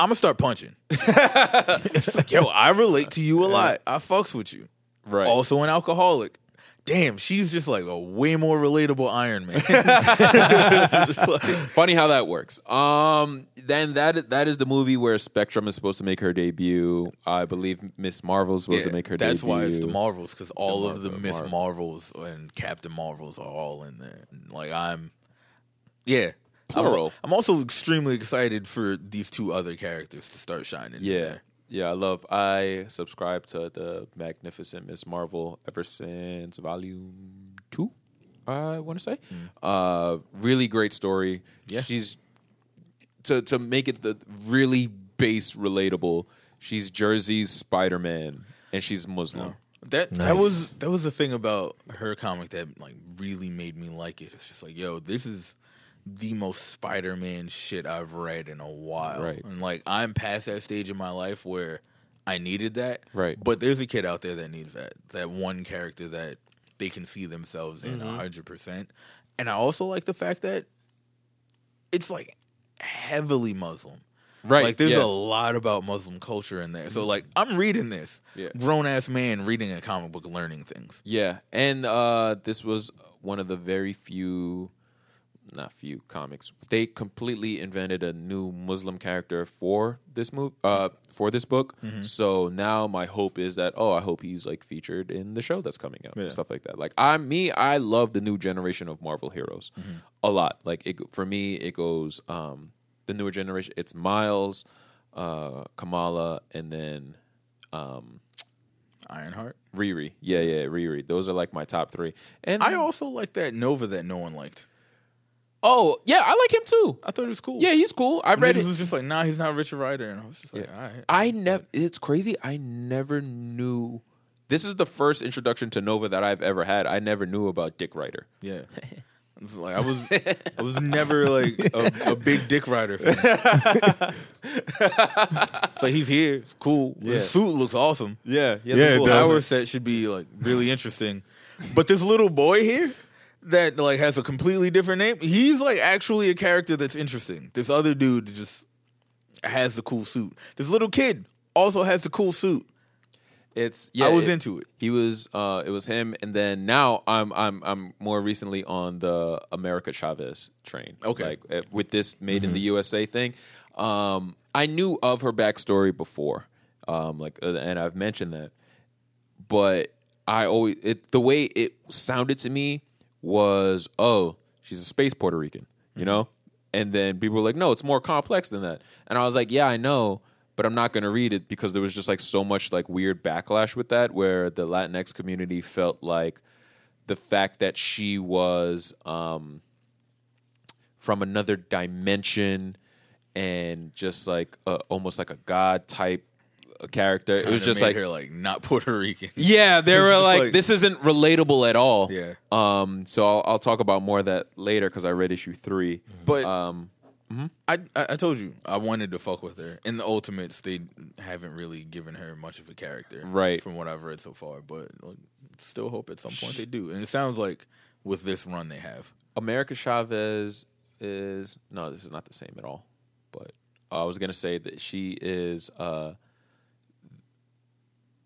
I'm gonna start punching. it's like, yo, I relate to you a lot. I fucks with you. Right. Also an alcoholic. Damn, she's just like a way more relatable Iron Man. Funny how that works. Um, then that that is the movie where Spectrum is supposed to make her debut. I believe Miss Marvel's supposed to make her debut. that's debut. why it's the Marvels because all Mar- of the the Miss Mar- Marvels and Captain Marvels are all in there. And, Like I'm, yeah, Plural. I'm, I'm also extremely excited for these two other characters to start shining. Yeah. Yeah, I love. I subscribe to the Magnificent Miss Marvel ever since Volume Two. I want to say, uh, really great story. Yeah. she's to to make it the really base relatable. She's Jersey's Spider Man, and she's Muslim. That that Nice. was that was the thing about her comic that like really made me like it. It's just like, yo, this is the most Spider-Man shit I've read in a while. Right. And like I'm past that stage in my life where I needed that. Right. But there's a kid out there that needs that. That one character that they can see themselves in Mm-hmm. hundred percent. And I also like the fact that it's like heavily Muslim. Right, Like there's yeah. Mm-hmm. a lot about Muslim culture in there. So like I'm reading this. Yeah. Grown ass man reading a comic book learning things. Yeah, and uh, this was one of the very few, not few comics. They completely invented a new Muslim character for this move, uh, for this book. Mm-hmm. So now my hope is that oh, I hope he's like featured in the show that's coming out Yeah. and stuff like that. Like I, me, I love the new generation of Marvel heroes Mm-hmm. a lot. Like it for me, it goes um, the newer generation. It's Miles, uh, Kamala, and then. Um, Ironheart. Riri. Yeah, yeah, Riri. Those are like my top three. And I also like that Nova that no one liked. Oh yeah, I like him too. I thought it was cool. Yeah, he's cool. I read Niggas it. was just like, nah, he's not Richard Rider, and I was just like, all right. I never. It's crazy. I never knew this is the first introduction to Nova that I've ever had. I never knew about Dick Rider. Yeah. It's like I was, I was never like a, a big Dick Rider. Fan. it's like he's here. It's cool. Yeah. His suit looks awesome. Yeah, Yeah, it The does. power set should be like really interesting. But this little boy here that like has a completely different name, he's like actually a character that's interesting. This other dude just has the cool suit. This little kid also has the cool suit. It's yeah. I was it- into it. He was uh it was him and then now I'm I'm I'm more recently on the America Chavez train. Okay. Like uh, with this made in the USA thing. Um I knew of her backstory before. Um like uh, and I've mentioned that. But I always it the way it sounded to me was oh, she's a space Puerto Rican, you know? And then people were like, no, it's more complex than that. And I was like, yeah, I know, but I'm not going to read it because there was just like so much like weird backlash with that where the Latinx community felt like the fact that she was um, from another dimension and just like uh, almost like a god type character. it was just like her like not Puerto Rican. yeah, they were like, like- this isn't relatable at all. Yeah. Um. So I'll, I'll talk about more of that later because I read issue three. But Um. I, I I told you I wanted to fuck with her. In the Ultimates, they haven't really given her much of a character, Right. From what I've read so far, but like, still hope at some point they do. And it sounds like with this run they have. America Chavez is no, this is not the same at all. But I was gonna say that she is uh,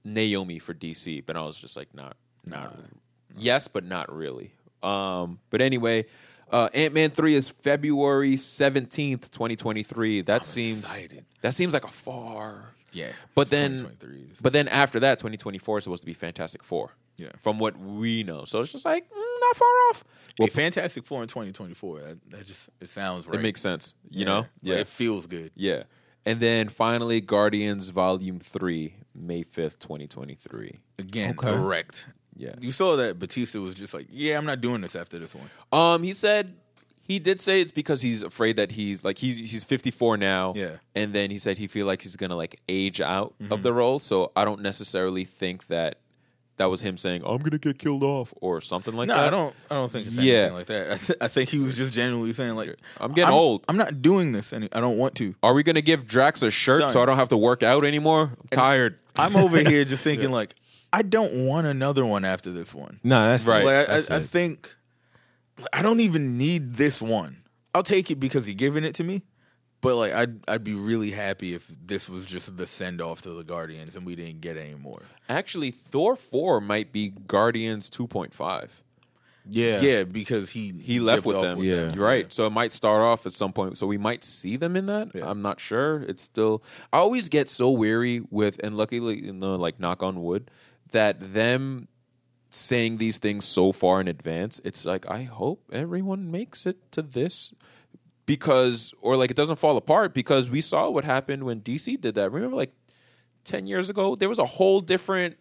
Naomi for DC, but I was just like, not, not, yes, but not really. Um, but anyway, uh, Ant Man three is February seventeenth, twenty twenty three. That seems excited. that seems like a far. Yeah, But then, but then after that, 2024 is supposed to be Fantastic Four. Yeah. From what we know, so it's just like mm, not far off. Hey, Fantastic Four in 2024. That, that just it sounds right. It makes sense, you Yeah. know. Like, Yeah, it feels good. yeah. And then finally, Guardians Volume Three, May 5th, 2023. Again, Okay. erect. Yeah. You saw that Bautista was just like, yeah, I'm not doing this after this one. Um, he said he did say it's because he's afraid that he's like he's he's 54 now. Yeah. And then he said he feel like he's gonna like age out of the role. So I don't necessarily think that that was him saying I'm gonna get killed off or something like No, that. I don't. I don't think it's Yeah. anything like that. I, th- I think he was just genuinely saying like, I'm getting old. I'm not doing this, and I don't want to. Are we gonna give Drax a shirt so I don't have to work out anymore? I'm tired. I'm over here just thinking like, I don't want another one after this one. No, that's Right. Like, I, That's I, I it. think I don't even need this one. I'll take it because he giving it to me. But like, I'd I'd be really happy if this was just the send off to the Guardians and we didn't get any more. Actually, Thor 4 might be Guardians 2.5. yeah, Yeah, because he He left with off them. Yeah. You're right. So it might start off at some point. So we might see them in that. Yeah. I'm not sure. It's still. I always get so weary with, and luckily, you know, like knock on wood, that them saying these things so far in advance. It's like I hope everyone makes it to this because, or like it doesn't fall apart because we saw what happened when DC did that. Remember, like ten years ago, there was a whole different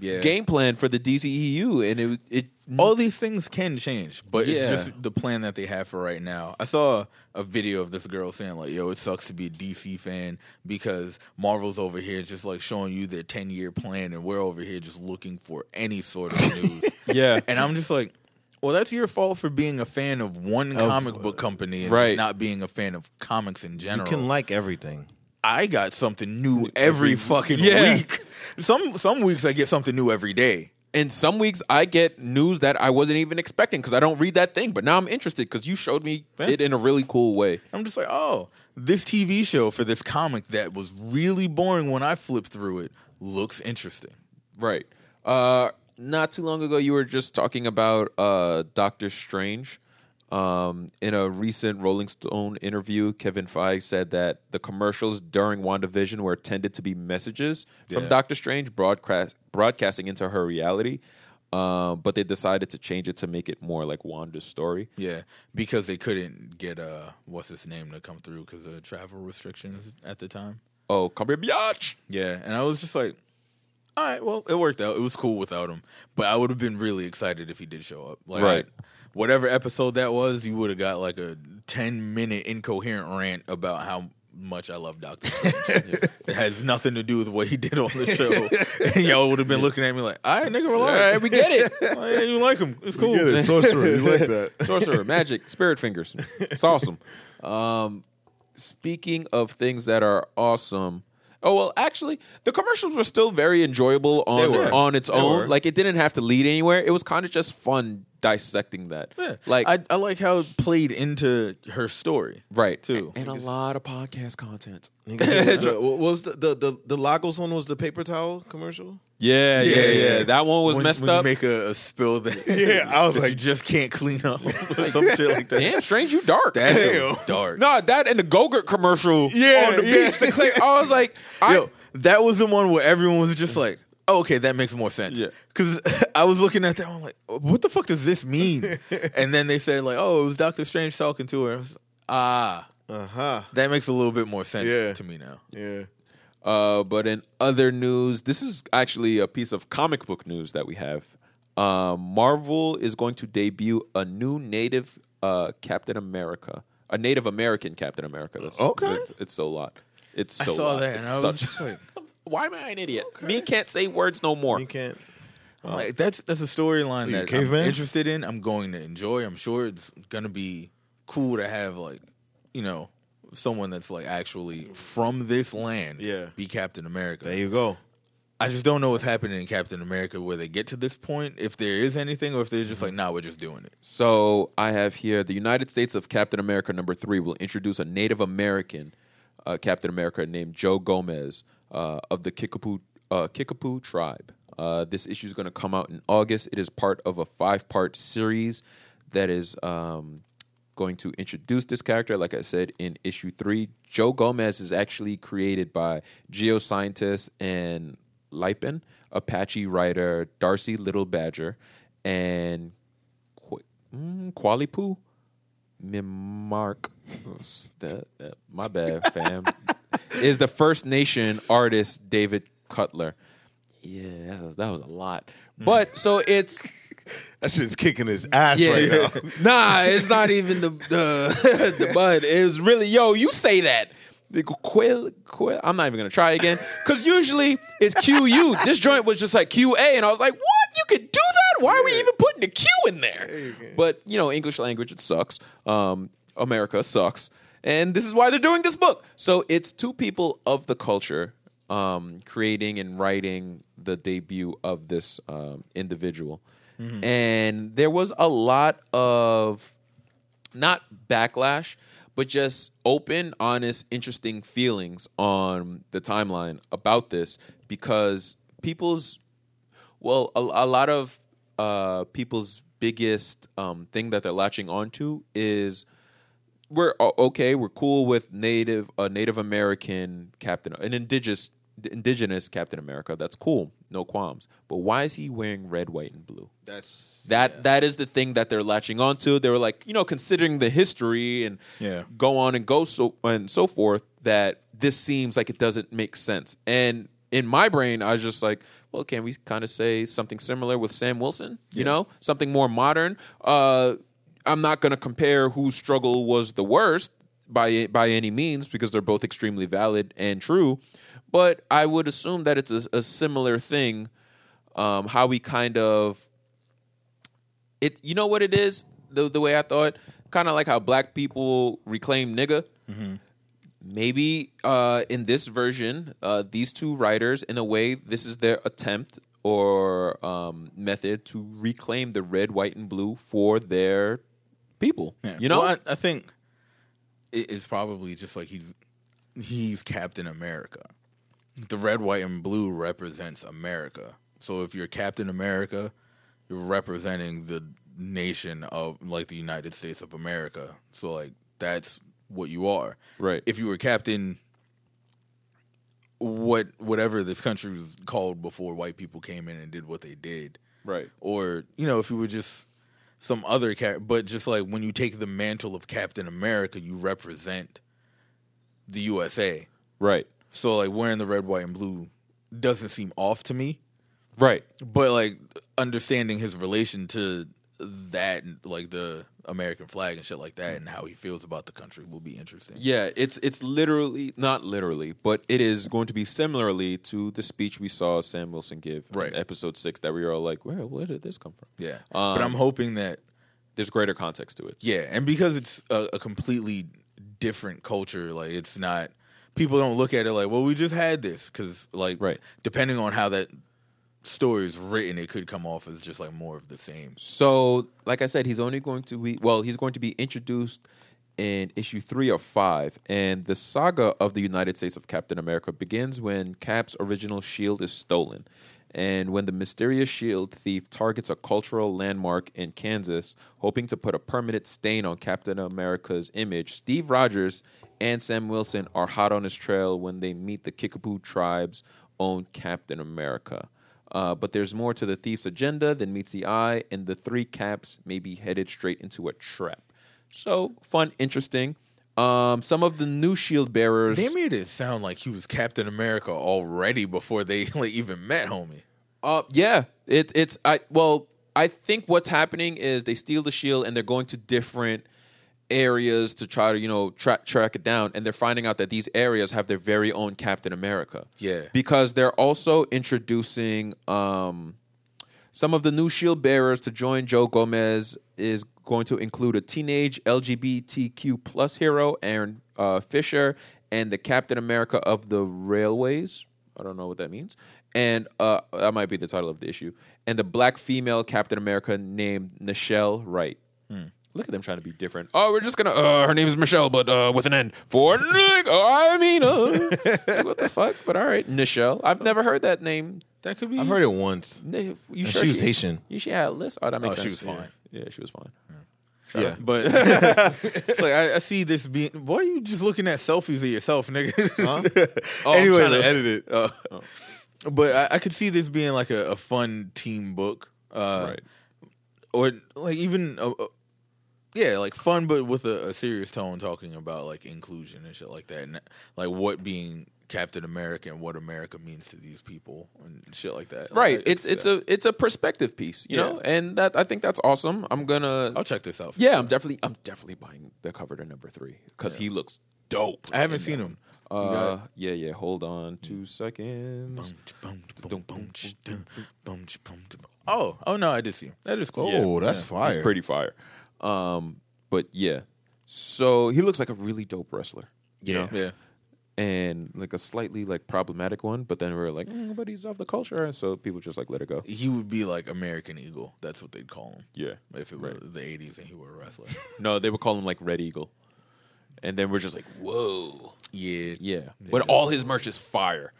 Yeah. game plan for the DCEU, and it it all these things can change, but Yeah. it's just the plan that they have for right now. I saw a video of this girl saying like, "Yo, it sucks to be a DC fan because Marvel's over here just like showing you their ten year plan, and we're over here just looking for any sort of news." Yeah. and I'm just like, "Well, that's your fault for being a fan of one comic book company and Right. just not being a fan of comics in general. you general." can like everything. I got something new every fucking Yeah. week. Some some weeks I get something new every day. And some weeks I get news that I wasn't even expecting because I don't read that thing. But now I'm interested because you showed me it in a really cool way. I'm just like, oh, this TV show for this comic that was really boring when I flipped through it looks interesting. Right. Uh, not too long ago, you were just talking about uh, Doctor Strange. Um, in a recent Rolling Stone interview, Kevin Feige said that the commercials during WandaVision were intended to be messages from Doctor Strange broadcast broadcasting into her reality. Um, but they decided to change it to make it more like Wanda's story. Yeah, because they couldn't get uh, what's his name to come through because of travel restrictions at the time. Oh, here! Yeah, and I was just like, all right, well, it worked out. It was cool without him, but I would have been really excited if he did show up. Like, Right. whatever episode that was, you would have got like a ten minute incoherent rant about how much I love Doctor Strange. it has nothing to do with what he did on the show. and y'all would have been looking at me like, "All right, nigga, relax. All right, we get it. You like him? It's cool." Get it, sorcerer. You like that? Sorcerer, magic, spirit fingers. It's awesome. Um, speaking of things that are awesome. Oh well, actually, the commercials were still very enjoyable on on its They own. were. Like it didn't have to lead anywhere. It was kind of just fun dissecting that. Yeah. Like I, I like how it played into her story. right too. and, and a lot of podcast content. What was the, the the the Lagos one? Was the paper towel commercial? Yeah, yeah, yeah. That one was When- messed when up. You make a, a spill that Yeah, I was that you like- just can't clean up, some shit like that. Damn, strange, you dark. That shit Damn. dark. No, that and the Go-Gurt commercial Yeah, on the yeah. beach. The clay, I was like, I, Yo, that was the one where everyone was just like, oh, "Okay, that makes more sense." Yeah. because I was looking at that one like, "What the fuck does this mean?" and then they said like, "Oh, it was Doctor Strange talking to her." I was, ah, Uh huh. that makes a little bit more sense Yeah. to me now. Yeah. Uh, but in other news, this is actually a piece of comic book news that we have. Um, Marvel is going to debut a new native uh, Captain America, a Native American Captain America. That's, Okay. it's, it's so lot. It's so I so saw lot. that It's and I was just like, Why am I an idiot? Me can't say words no more. You can't. I'm like, that's that's a storyline you, that I'm caveman? interested in. I'm going to enjoy. I'm sure it's gonna be cool to have like, you know, someone that's like actually from this land. Yeah. be Captain America. There you go. I just don't know what's happening in Captain America where they get to this point. If there is anything, or if they're just like, nah, we're just doing it. So I have here the United States of Captain America number three will introduce a Native American uh, Captain America named Joe Gomez uh, of the Kickapoo uh, Kickapoo tribe. Uh, this issue is going to come out in August. It is part of a five part series that is um, going to introduce this character. Like I said in issue three, Joe Gomez is actually created by geoscientist and Lipan, Apache writer Darcie Little Badger, and Qu- mm, Qualipu Mimark. That- that- my bad, fam. is the First Nation artist David Cutler. Yeah, that was, that was a lot. But so it's That shit's kicking his ass yeah, right now. nah, it's not even the the the bud. It was really yo. You say that. The Quill, quill, I'm not even gonna try again because usually it's QU. This joint was just like QA, and I was like, "What? You could do that? Why are we even putting the Q in there?" But you know, English language it sucks. Um, America sucks, and this is why they're doing this book. So it's two people of the culture um, creating and writing the debut of this um, individual, and there was a lot of not backlash, but just open, honest, interesting feelings on the timeline about this because people's, well, a, a lot of uh, people's biggest um, thing that they're latching onto is we're okay, we're cool with native, a Native American Captain, an indigenous, indigenous Captain America. That's cool, no qualms. But why is he wearing red, white, and blue? That's That that is the thing that they're latching onto. They were like, you know, considering the history and Yeah. go on and go so and so forth, that this seems like it doesn't make sense. And in my brain, I was just like, well, can we kind of say something similar with Sam Wilson? You know, something more modern. Uh, I'm not going to compare whose struggle was the worst by by any means because they're both extremely valid and true. But I would assume that it's a, a similar thing. Um, how we kind of it you know what it is the the way I thought kind of like how black people reclaim nigga. Maybe uh, in this version, uh, these two writers, in a way, this is their attempt or um, method to reclaim the red, white, and blue for their people. Yeah. You know, Well, I, I think it's probably just like he's he's Captain America. The red, white, and blue represents America. So if you're Captain America, you're representing the nation of like the United States of America. So like that's what you are. Right. If you were Captain what whatever this country was called before white people came in and did what they did right? or you know if you were just some other character but just like when you take the mantle of captain america you represent the usa Right. so like wearing the red white and blue doesn't seem off to me Right. but like understanding his relation to that, like the American flag and shit like that, and how he feels about the country will be interesting. Yeah, it's it's literally not literally, but it is going to be similarly to the speech we saw Sam Wilson give Right. in episode six that we were all like, where where did this come from? Yeah, Um, but I'm hoping that There's greater context to it. Yeah, and because it's a, a completely different culture, like it's not people don't look at it like, well, we just had this because, like, Right. depending on how that story is written, it could come off as just like more of the same. So, like I said, he's only going to be well, he's going to be introduced in issue three of five, and the saga of the United States of Captain America begins when Cap's original shield is stolen. And when the mysterious shield thief targets a cultural landmark in Kansas, hoping to put a permanent stain on Captain America's image, Steve Rogers and Sam Wilson are hot on his trail when they meet the Kickapoo tribe's own Captain America. Uh, but there's more to the thief's agenda than meets the eye, and the three caps may be headed straight into a trap. So fun, interesting. Um, some of the new shield bearers. They made it sound like he was Captain America already before they like even met, homie. Uh, yeah, it, it's I. Well, I think what's happening is they steal the shield and they're going to different areas to try to you know track track it down, and they're finding out that these areas have their very own Captain America. Yeah. because they're also introducing um some of the new shield bearers to join Joe Gomez is going to include a teenage LGBTQ plus hero, Aaron uh, Fischer, and the Captain America of the Railways. I don't know what that means. And uh, that might be the title of the issue. And the black female Captain America named Nichelle Wright. Look at them trying to be different. Oh, we're just gonna. Uh, her name is Michelle, but uh, with an N for. Nick. Oh, I mean, uh, what the fuck? But all right, Nichelle. I've never heard that name. That could be. I've heard it once. Ni- You And sure she was Haitian. You she had a list. Oh, that makes Oh, she was fine. Yeah, she was fine. Yeah. But it's like I, I see this being. Why are you just looking at selfies of yourself, nigga? Oh, anyway, I'm trying to edit it. Uh, But I, I could see this being like a, a fun team book, uh, Right. Or like even, a, a- yeah, like fun, but with a, a serious tone, talking about like inclusion and shit like that, and like what being Captain America and what America means to these people and shit like that. Right. Could It's it's that. a it's a perspective piece, you Yeah. know, and that I think that's awesome. I'm gonna. I'll check this out. yeah, I'm definitely I'm definitely buying the cover to number three because he looks dope. I haven't seen that him. one. You got Uh, yeah, yeah. Hold on two seconds. Oh, oh no, I did see him. That is cool. Oh, that's fire. He's pretty fire. Um, but yeah, so he looks like a really dope wrestler. You know, Yeah. and like a slightly like problematic one. But then we are like, mm, but he's of the culture, and so people just like let it go. He would be like American Eagle. That's what they'd call him. Yeah. If it were the 80s and he were a wrestler. No, they would call him like Red Eagle, and then we're just like, whoa, yeah. yeah. But all his merch is fire,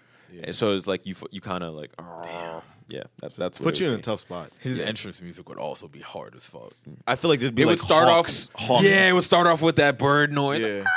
and so it's like you you kind of like, oh, yeah. That's that's what Put you in a tough spot. His entrance music would also be hard as fuck. Mm. I feel like there'd be It like would start hawks, off, hawks. yeah. It would start off with that bird noise. Yeah.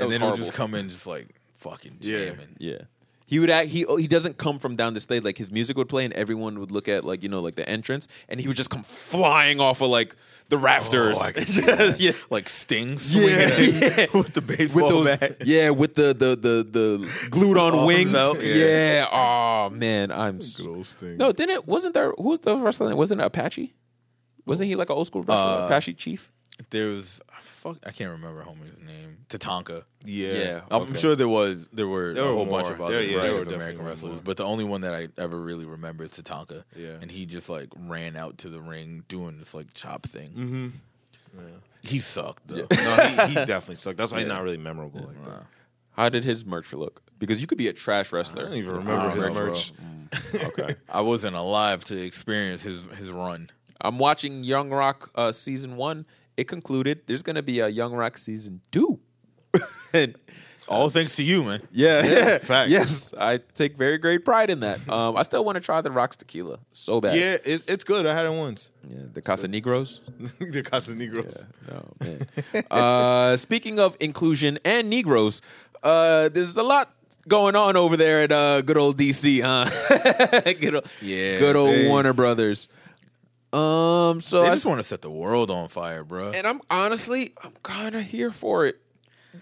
And was then it would just come in just like fucking Yeah. jamming. Yeah. He would act. He he doesn't come from down the stage. Like his music would play, and everyone would look at like you know like the entrance, and he would just come flying off of like the rafters. Oh, I can see that. yeah. Like Sting swinging Yeah. with the With baseball those, bat. yeah, with the the the the glued on wings. out, yeah. yeah. Oh man, I'm. s- Good old Sting. No, didn't it? Wasn't there? Who was the wrestler? Wasn't it Apache? Wasn't he like an old school wrestler? Uh, Apache Chief. There was fuck I can't remember homie's name. Tatanka. Yeah. Yeah. I'm Okay. sure there was there were There a were whole bunch of other There- yeah, there Native American wrestlers, more. but the only one that I ever really remember is Tatanka. Yeah. and he just like ran out to the ring doing this like chop thing. Mm-hmm. He sucked though. No, he, he definitely sucked. That's why he's not really memorable like that. How did his merch look? Because you could be a trash wrestler. I don't even remember don't his remember, merch. okay. I wasn't alive to experience his his run. I'm watching Young Rock uh, season one. It concluded. There's going to be a Young Rock season two. and All thanks to you, man. yeah, Yeah, facts. Yes, I take very great pride in that. Um, I still want to try the Rocks tequila so bad. Yeah, it, it's good. I had it once. yeah the Casa Negros. the Casa Negros. No man. uh, speaking of inclusion and Negroes, uh, there's a lot going on over there at uh, good old DC, huh? good old, Yeah, good old they- Warner Brothers. Um, so They I just want to set the world on fire, bro. and I'm honestly, I'm kind of here for it.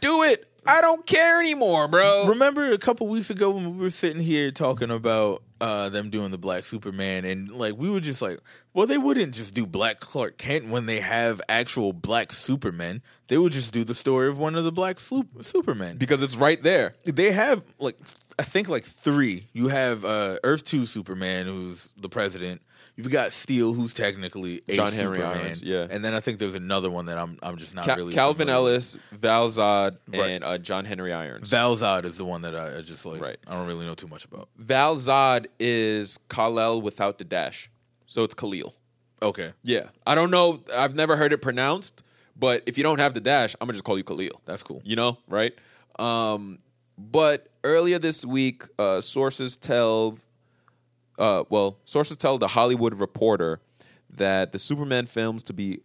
Do it. I don't care anymore, bro. Remember a couple weeks ago when we were sitting here talking about uh, them doing the Black Superman, and like we were just like, well, they wouldn't just do Black Clark Kent when they have actual Black Supermen. They would just do the story of one of the Black Sloop- Supermen because it's right there. they have like I think like three. You have uh, Earth Two Superman, who's the president. You've got Steel, who's technically a John Henry Superman. Irons, yeah. and then I think there's another one that I'm I'm just not really Calvin familiar. Ellis, Val Zod, Right. and uh, John Henry Irons. Val Zod is the one that I, I just like. Right. I don't really know too much about. Val Zod is Kal-El without the dash, so it's Khalil. Okay, Yeah, I don't know. I've never heard it pronounced, but if you don't have the dash, I'm gonna just call you Khalil. that's cool. You know, right? Um, but earlier this week, uh, sources tell, uh, well, sources tell the Hollywood Reporter that the Superman films to be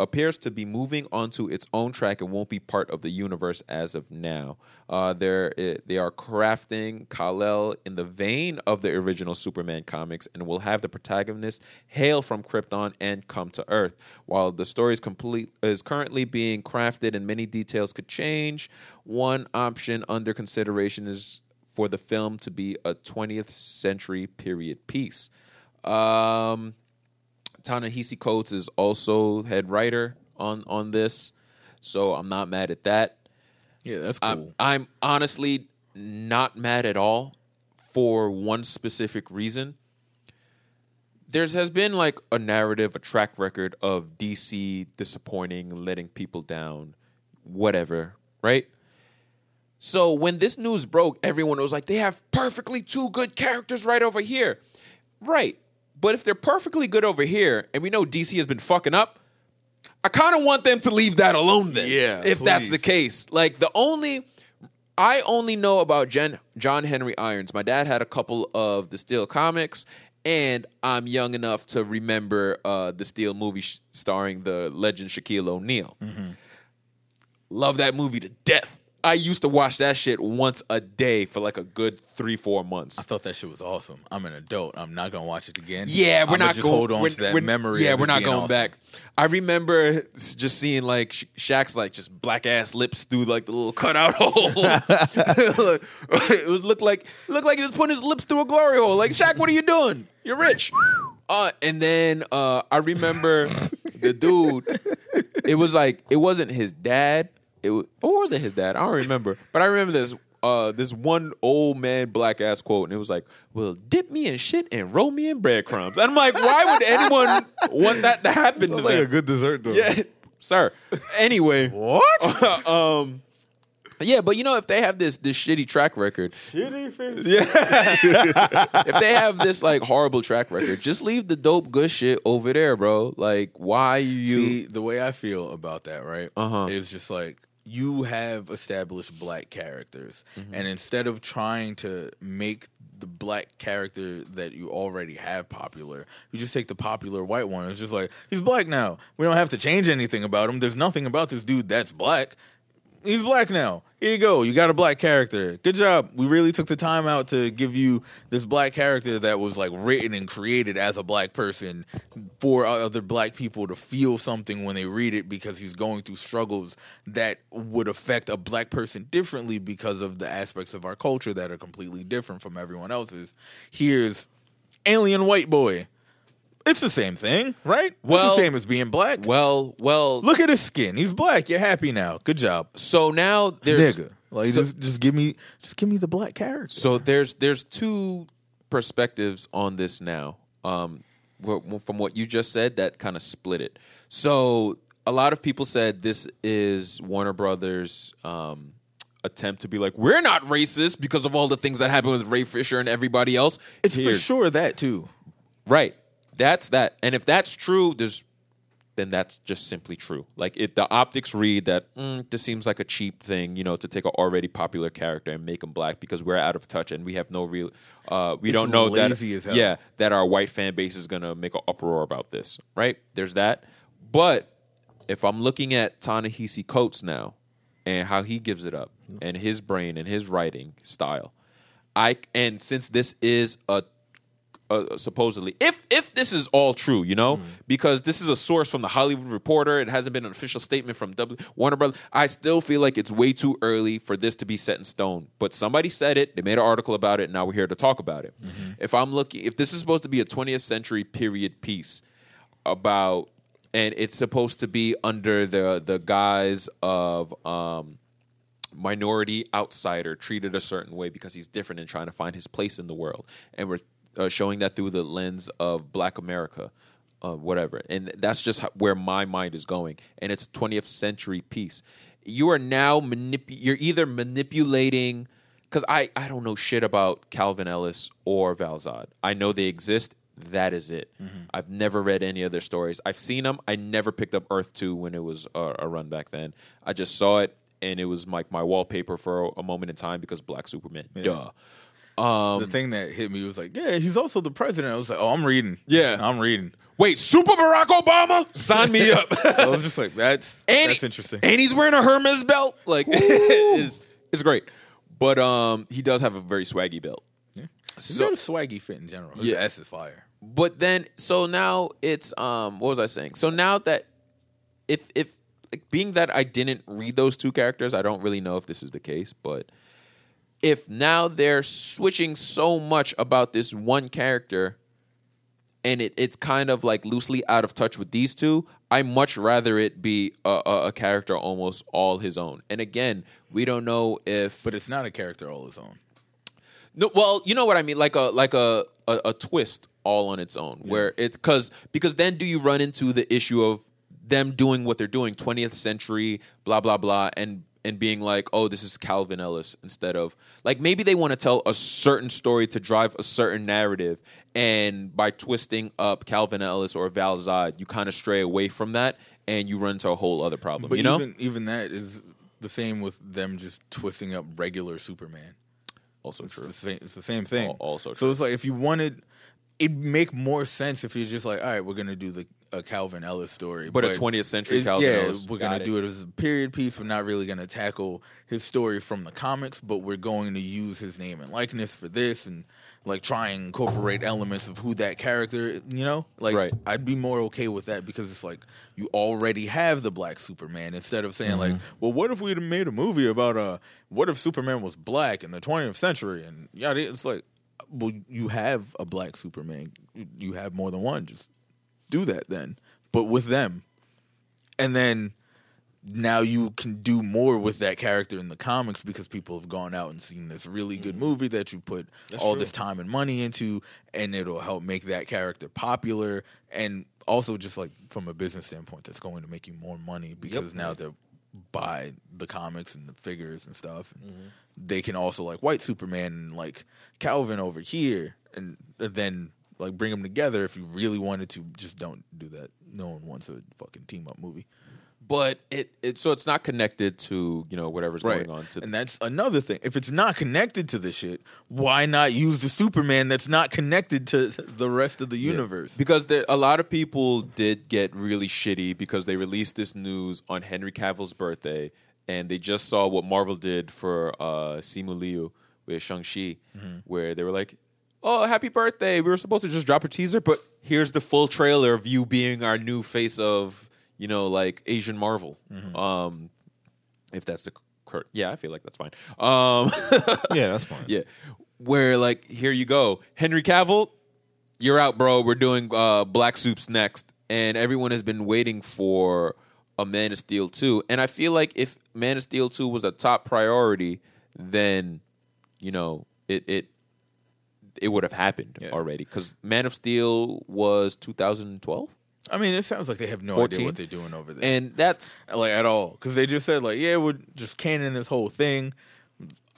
appears to be moving onto its own track and won't be part of the universe as of now. Uh, they're they are crafting Kal-El in the vein of the original Superman comics and will have the protagonist hail from Krypton and come to Earth. While the story is complete is currently being crafted and many details could change, one option under consideration is for the film to be a 20th century period piece. Um, Ta-Nehisi Coates is also head writer on on this, so I'm not mad at that. Yeah, that's cool. I'm, I'm honestly not mad at all for one specific reason. There's has been like a narrative, a track record of DC disappointing, letting people down, whatever, right? So when this news broke, everyone was like, they have perfectly two good characters right over here. Right. But if they're perfectly good over here, and we know DC has been fucking up, I kind of want them to leave that alone then. Yeah, If that's the case. Like the only I only know about Jen, John Henry Irons. My dad had a couple of the Steel comics, and I'm young enough to remember uh, the Steel movie sh- starring the legend Shaquille O'Neal. Mm-hmm. Love that movie to death. I used to watch that shit once a day for like a good three, four months. I thought that shit was awesome. I'm an adult. I'm not gonna watch it again. Yeah, we're I'ma not just going, hold on to that memory. Yeah, of we're it not being going awesome. back. I remember just seeing like Sha- Shaq's like just black ass lips through like the little cutout hole. it was looked like looked like he was putting his lips through a glory hole. Like Shaq, what are you doing? You're rich. Uh, and then uh, I remember the dude. It was like it wasn't his dad. It was, or was it his dad? I don't remember. But I remember this uh, this one old man black ass quote, and it was like, "Well, dip me in shit and roll me in breadcrumbs." And I'm like, why would anyone want that to happen to Sounds like them? a good dessert though. yeah, sir. Anyway, What? um, yeah, but you know, if they have this this shitty track record, Shitty fish. Yeah. if they have this like horrible track record, just leave the dope good shit over there, bro. Like, why you? See, the way I feel about that, right? Uh-huh. Is just like you have established black characters, Mm-hmm. and instead of trying to make the black character that you already have popular, you just take the popular white one. It's just like he's black now. We don't have to change anything about him. There's nothing about this dude that's black. He's black now. Here you go. You got a black character. Good job. We really took the time out to give you this black character that was like written and created as a black person for other black people to feel something when they read it because he's going through struggles that would affect a black person differently because of the aspects of our culture that are completely different from everyone else's. Here's alien white boy. It's the same thing, right? Well, Well- the same as being black. well, well, Look at his skin. He's black. You're happy now. Good job So now there's nigga. Like so- just just give me just give me the black character. So there's there's two perspectives on this now. Um, from what you just said, that kind of split it. So a lot of people said this is Warner Brothers. Um, attempt to be like we're not racist because of all the things that happened with Ray Fisher and everybody else. it's for sure that too. Right. That's that. And if that's true, there's then that's just simply true. Like it, the optics read that mm, this seems like a cheap thing, you know, to take an already popular character and make him black because we're out of touch and we have no real, uh, we It's don't know that, yeah, that our white fan base is gonna make an uproar about this, right? There's that. But if I'm looking at Ta-Nehisi Coates now and how he gives it up and his brain and his writing style, I and since this is a uh, supposedly if if this is all true, you know, because this is a source from the Hollywood Reporter. It hasn't been an official statement from w, Warner Brothers. I still feel like it's way too early for this to be set in stone. But somebody said it. They made an article about it. And now we're here to talk about it. If I'm looking, if this is supposed to be a 20th century period piece about, and it's supposed to be under the the guise of. um minority outsider treated a certain way because he's different and trying to find his place in the world and we're uh, showing that through the lens of black america uh, whatever. And that's just how, where my mind is going. And it's a 20th century piece. You are now manip- you're either manipulating because I, I don't know shit about calvin ellis or val zod i know they exist. That is it. I've never read any of their stories. I've seen them i never picked up earth 2 when it was a, a run back then. I just saw it and it was like my wallpaper for a, a moment in time because black superman. Duh the thing that hit me was like, yeah, he's also the president. I was like, oh, I'm reading. Yeah. I'm reading. wait super barack obama sign me up I was just like, that's and that's he- interesting. and he's wearing a hermes belt like it's, it's great but um he does have a very swaggy belt He's so- got a swaggy fit in general. His Yeah. S is fire. but then so now it's um what was i saying so now that if if like being that i didn't read those two characters i don't really know if this is the case but if now they're switching so much about this one character and it, it's kind of like loosely out of touch with these two i much rather it be a, a, a character almost all his own and again we don't know if But it's not a character all his own. no, well, you know what I mean, like a like a a, a twist all on its own, where it's because because then do you run into the issue of them doing what they're doing, twentieth century, blah blah blah, and and being like, oh, this is Calvin Ellis instead of like maybe they want to tell a certain story to drive a certain narrative, and by twisting up Calvin Ellis or Val Zod, you kind of stray away from that, and you run into a whole other problem. But you know, even even that is the same with them just twisting up regular Superman. also It's true. the same. It's the same thing. Al- also so it's like if you wanted, it'd make more sense if you're just like, all right, we're gonna do the a Calvin Ellis story, But a 20th century Calvin yeah, Ellis. we're Got gonna it. do it as a period piece. We're not really gonna tackle his story from the comics, but we're going to use his name and likeness for this and like try and incorporate elements of who that character, you know, like Right. I'd be more okay with that because it's like you already have the black Superman instead of saying like, Mm-hmm. well, what if we'd made a movie about uh, what if Superman was black in the 20th century and yeah, it's like, well, you have a black Superman, you have more than one, just do that then, but with them, and then now you can do more with that character in the comics because people have gone out and seen this really good mm-hmm. movie that you put all this time and money into and it'll help make that character popular and also just like from a business standpoint that's going to make you more money because now they're buy the comics and the figures and stuff and mm-hmm. they can also like white superman and like calvin over here and then like bring them together if you really wanted to just don't do that no one wants a fucking team up movie but it, it so it's not connected to you know whatever's going on to and that's another thing. If it's not connected to the shit, why not use the Superman that's not connected to the rest of the universe? because there, a lot of people did get really shitty because they released this news on Henry Cavill's birthday, and they just saw what Marvel did for uh, Simu Liu with Shang Chi, Mm-hmm. where they were like, "Oh, happy birthday! We were supposed to just drop a teaser, but here's the full trailer of you being our new face of you know like Asian Marvel." Mm-hmm. Um, if that's the correct, yeah, I feel like that's fine. Um, Yeah, that's fine. Yeah. Where like here you go. Henry Cavill, you're out, bro. We're doing uh Black Soups next. And everyone has been waiting for a Man of Steel 2. And I feel like if Man of Steel 2 was a top priority, then you know, it it it would have happened Yeah. already. Because Man of Steel was 2012, I mean, it sounds like they have no 14? idea what they're doing over there, and that's like at all, because they just said like, yeah, we're just canning this whole thing.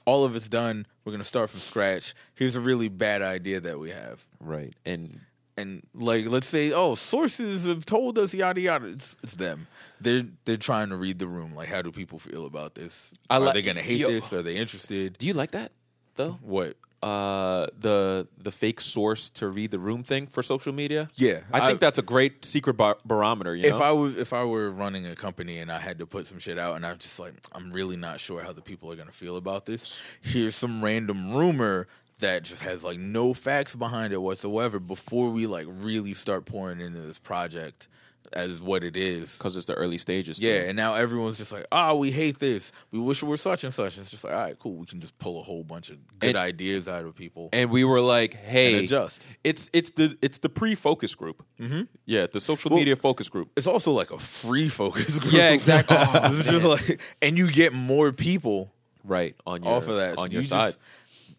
All of it's done. We're gonna start from scratch. Here's a really bad idea that we have, right. And and like, let's say, oh, sources have told us yada yada. It's it's them. They're they're trying to read the room. Like, how do people feel about this? I Are like- they gonna hate yo- this? Are they interested? do you like that though? What? Uh the the fake source to read the room thing for social media Yeah, i, I- think that's a great secret bar- barometer you if know I was if I were running a company and I had to put some shit out and I'm just like I'm really not sure how the people are gonna feel about this. Here's some random rumor that just has like no facts behind it whatsoever before we like really start pouring into this project as what it is. because it's the early stages. Yeah, still. and now everyone's just like, "Ah, we hate this. We wish we were such and such." It's just like, all right, cool. We can just pull a whole bunch of good And- ideas out of people. and we were like, "Hey, adjust. It's it's the it's the pre focus group. Mm-hmm. Yeah, the social Well- media focus group. it's also like a free focus group. Yeah, exactly. Oh, it's just like, and you get more people Right on your off of that. on So your you side. just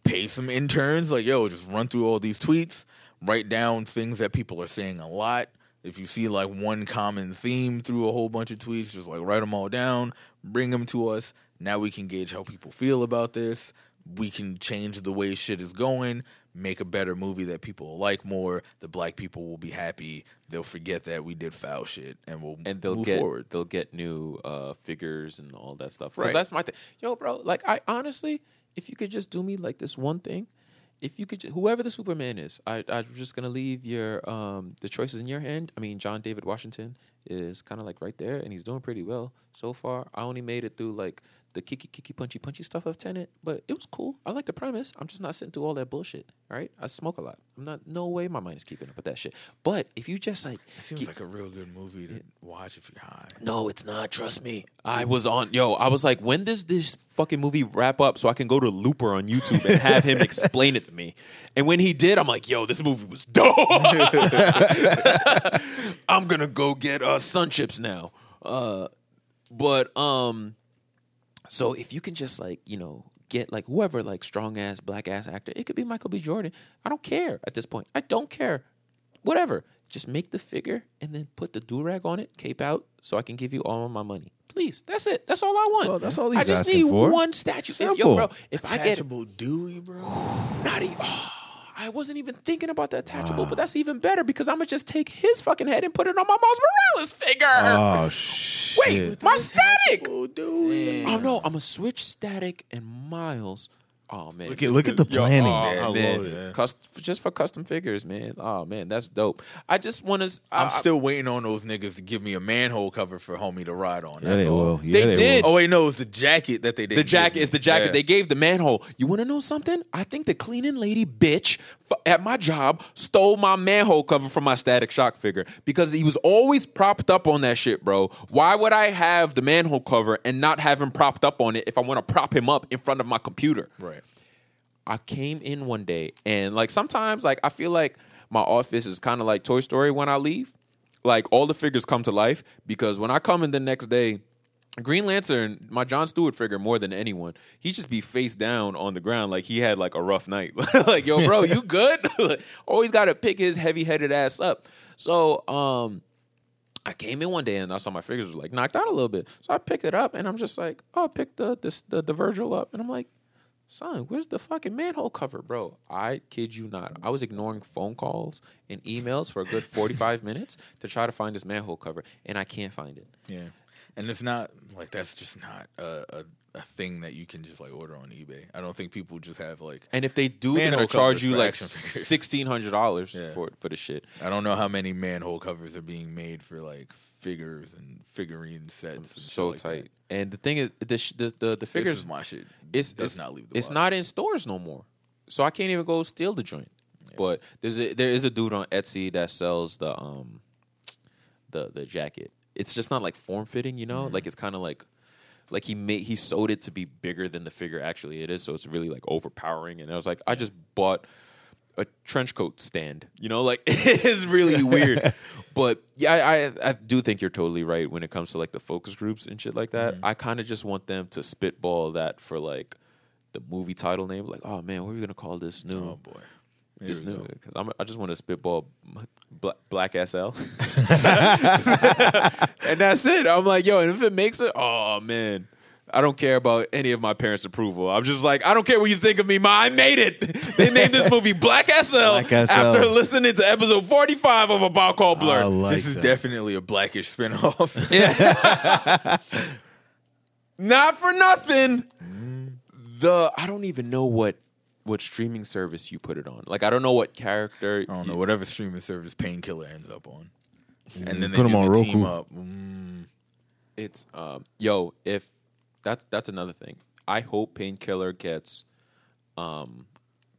pay some interns, like, yo, just run through all these tweets, write down things that people are saying a lot. If you see like one common theme through a whole bunch of tweets, just like write them all down, bring them to us. Now we can gauge how people feel about this. We can change the way shit is going, make a better movie that people will like more. The black people will be happy. They'll forget that we did foul shit, and we'll and they'll move get forward. they'll get new uh, figures and all that stuff. Because Right. that's my thing. Yo, bro, like I honestly, if you could just do me like this one thing, if you could, whoever the Superman is, I I'm just gonna leave your um the choices in your hand. I mean, John David Washington is kind of like right there, and he's doing pretty well so far. I only made it through like the kicky kicky punchy punchy stuff of Tenet, but it was cool. I like the premise. I'm just not sitting through all that bullshit. All right, I smoke a lot. I'm not. No way, my mind is keeping up with that shit. But if you just like It seems like a real good movie to watch if you're high. no, it's not. Trust me. I was on. Yo, I was like, when does this fucking movie wrap up so I can go to Looper on YouTube and have him explain it to me? And when he did, I'm like, yo, this movie was dope. I'm gonna go get uh, sun chips now. Uh, but um, so if you can just like you know get like whoever like strong ass black ass actor, it could be Michael B. Jordan. I don't care at this point. I don't care. Whatever. Just make the figure and then put the do rag on it, cape out, so I can give you all my money. Please, that's it. That's all I want. all- that's all I just asking need for. one statue. If, yo, Simple. bro, if I get Attachable Dewey, bro. not even. I wasn't even thinking about the attachable, but that's even better because I'm gonna just take his fucking head and put it on my Miles Morales figure. Oh shit! Wait, my static. Attachable Dewey. Oh no, I'm gonna switch static and Miles. Oh man, Look at- look at the Yo, planning, oh, man. I man. love it. Cust- just for custom figures, man. Oh man, that's dope. I just want to. I'm still waiting on those niggas to give me a manhole cover for homie to ride on. Yeah, That's they all. will. Yeah, They they did. will. Oh wait, no, it's the jacket that they did. The jacket is the jacket. Yeah. They gave the manhole. You want to know something? I think the cleaning lady bitch f- at my job stole my manhole cover from my Static Shock figure because he was always propped up on that shit, bro. Why would I have the manhole cover and not have him propped up on it if I want to prop him up in front of my computer? right. I came in one day and like sometimes like I feel like my office is kind of like Toy Story when I leave. Like all the figures come to life because when I come in the next day, Green Lantern, my John Stewart figure more than anyone, he just be face down on the ground like he had like a rough night. like, yo, bro, you good? Always got to pick his heavy headed ass up. So, um, I came in one day and I saw my figures were like knocked out a little bit. So I picked it up and I'm just like, oh, I picked the this the, the Virgil up and I'm like, son, where's the fucking manhole cover, bro? I kid you not. I was ignoring phone calls and emails for a good 45 minutes to try to find this manhole cover and I can't find it. Yeah, and it's not like that's just not a, a a thing that you can just like order on eBay. I don't think people just have like. And if they do, they'll charge you like sixteen hundred dollars Yeah. for for the shit. I don't know how many manhole covers are being made for like figures and figurine sets. And So like that. tight. And the thing is, the sh- the the, the This figures is my shit. it's does it's, not leave. The It's box. not in stores no more, so I can't even go steal the joint. But there's a, there is a dude on Etsy that sells the um the the jacket. It's just not like form fitting, you know. Like it's kind of like like he made he sewed it to be bigger than the figure actually it is, so it's really like overpowering. And I was like, I just bought a trench coat stand. You know, like it is really weird. but yeah, I, I I do think you're totally right when it comes to like the focus groups and shit like that. Mm-hmm. I kind of just want them to spitball that for like the movie title name. Like, oh man, what are we gonna call this new? Oh boy. Here this new because I'm just want to spitball Black, Black Ass El, and that's it. I'm like, yo, and if it makes it, oh man. I don't care about any of my parents' approval. I'm just like, I don't care what you think of me, ma. I made it. They named this movie Black Ass El, Black Ass El. after listening to episode 45 of A Ball Called Blur. like this is that. definitely a blackish spinoff. Not for nothing. Mm. The I don't even know what what streaming service you put it on. Like I don't know what character. I don't know whatever streaming service Painkiller ends up on, and then they Put 'em do on the team up. Mm, It's um, yo, if that's that's another thing. I hope Painkiller gets um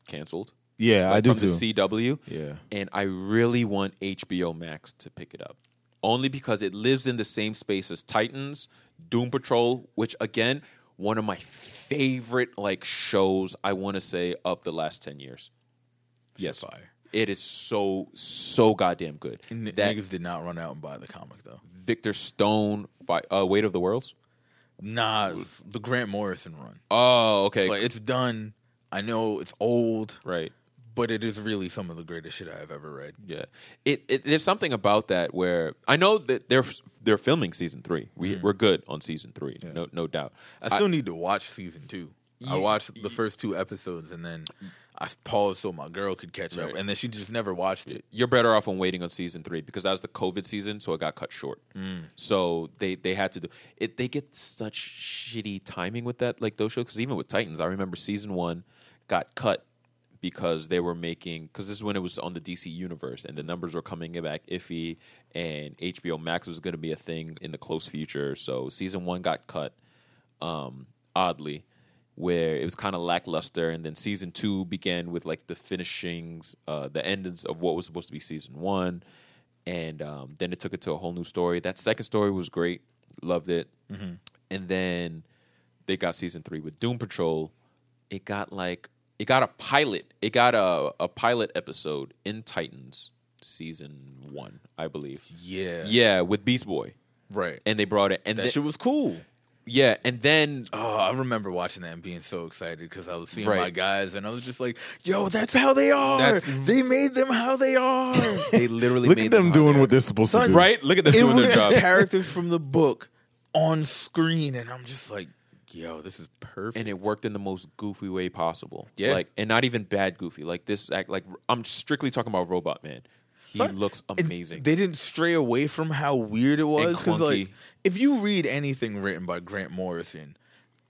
canceled. Yeah, I do from too. the CW. Yeah. and I really want HBO Max to pick it up, only because it lives in the same space as Titans, Doom Patrol, which again, one of my favorite like shows. I want to say of the last ten years. Yes, fire. it is so so goddamn good. N- that niggas did not run out and buy the comic though. Victor Stone, fi- uh, Weight of the Worlds. Nah, the Grant Morrison run. Oh, okay, It's like it's done. I know it's old, right. But it is really some of the greatest shit I have ever read. Yeah, it, it there's something about that where I know that they're they're filming season three. We mm-hmm. we're good on season three, no no doubt. I still need to watch season two. I watched the first two episodes and then I paused so my girl could catch up, and then she just never watched it. you're better off on waiting on season three because that was the COVID season, so it got cut short. Mm. So they they had to do it. They get such shitty timing with that, like those shows. Because even with Titans, I remember season one got cut because they were making because this is when it was on the DC universe and the numbers were coming back iffy, and HBO Max was going to be a thing in the close future. So season one got cut, um, oddly where it was kind of lackluster, and then season two began with like the finishings, uh, the endings of what was supposed to be season one, and um, then it took it to a whole new story. That second story was great, loved it, and then they got season three with Doom Patrol. It got like it got a pilot, it got a a pilot episode in Titans season one, I believe. Yeah, Yeah, with Beast Boy, right. and they brought it, and that then, shit was cool. yeah, and then Oh, I remember watching that and being so excited because I was seeing my guys and I was just like, "Yo, that's how they are. That's- they made them how they are." they literally Look made at them how doing they what they're supposed to do. Right? Look at them it doing was their job. characters from the book on screen, and I'm just like, "Yo, this is perfect." and it worked in the most goofy way possible. Yeah. like and not even bad goofy. Like this, act like I'm strictly talking about Robot Man. He looks and amazing. They didn't stray away from how weird it was because, like, if you read anything written by Grant Morrison,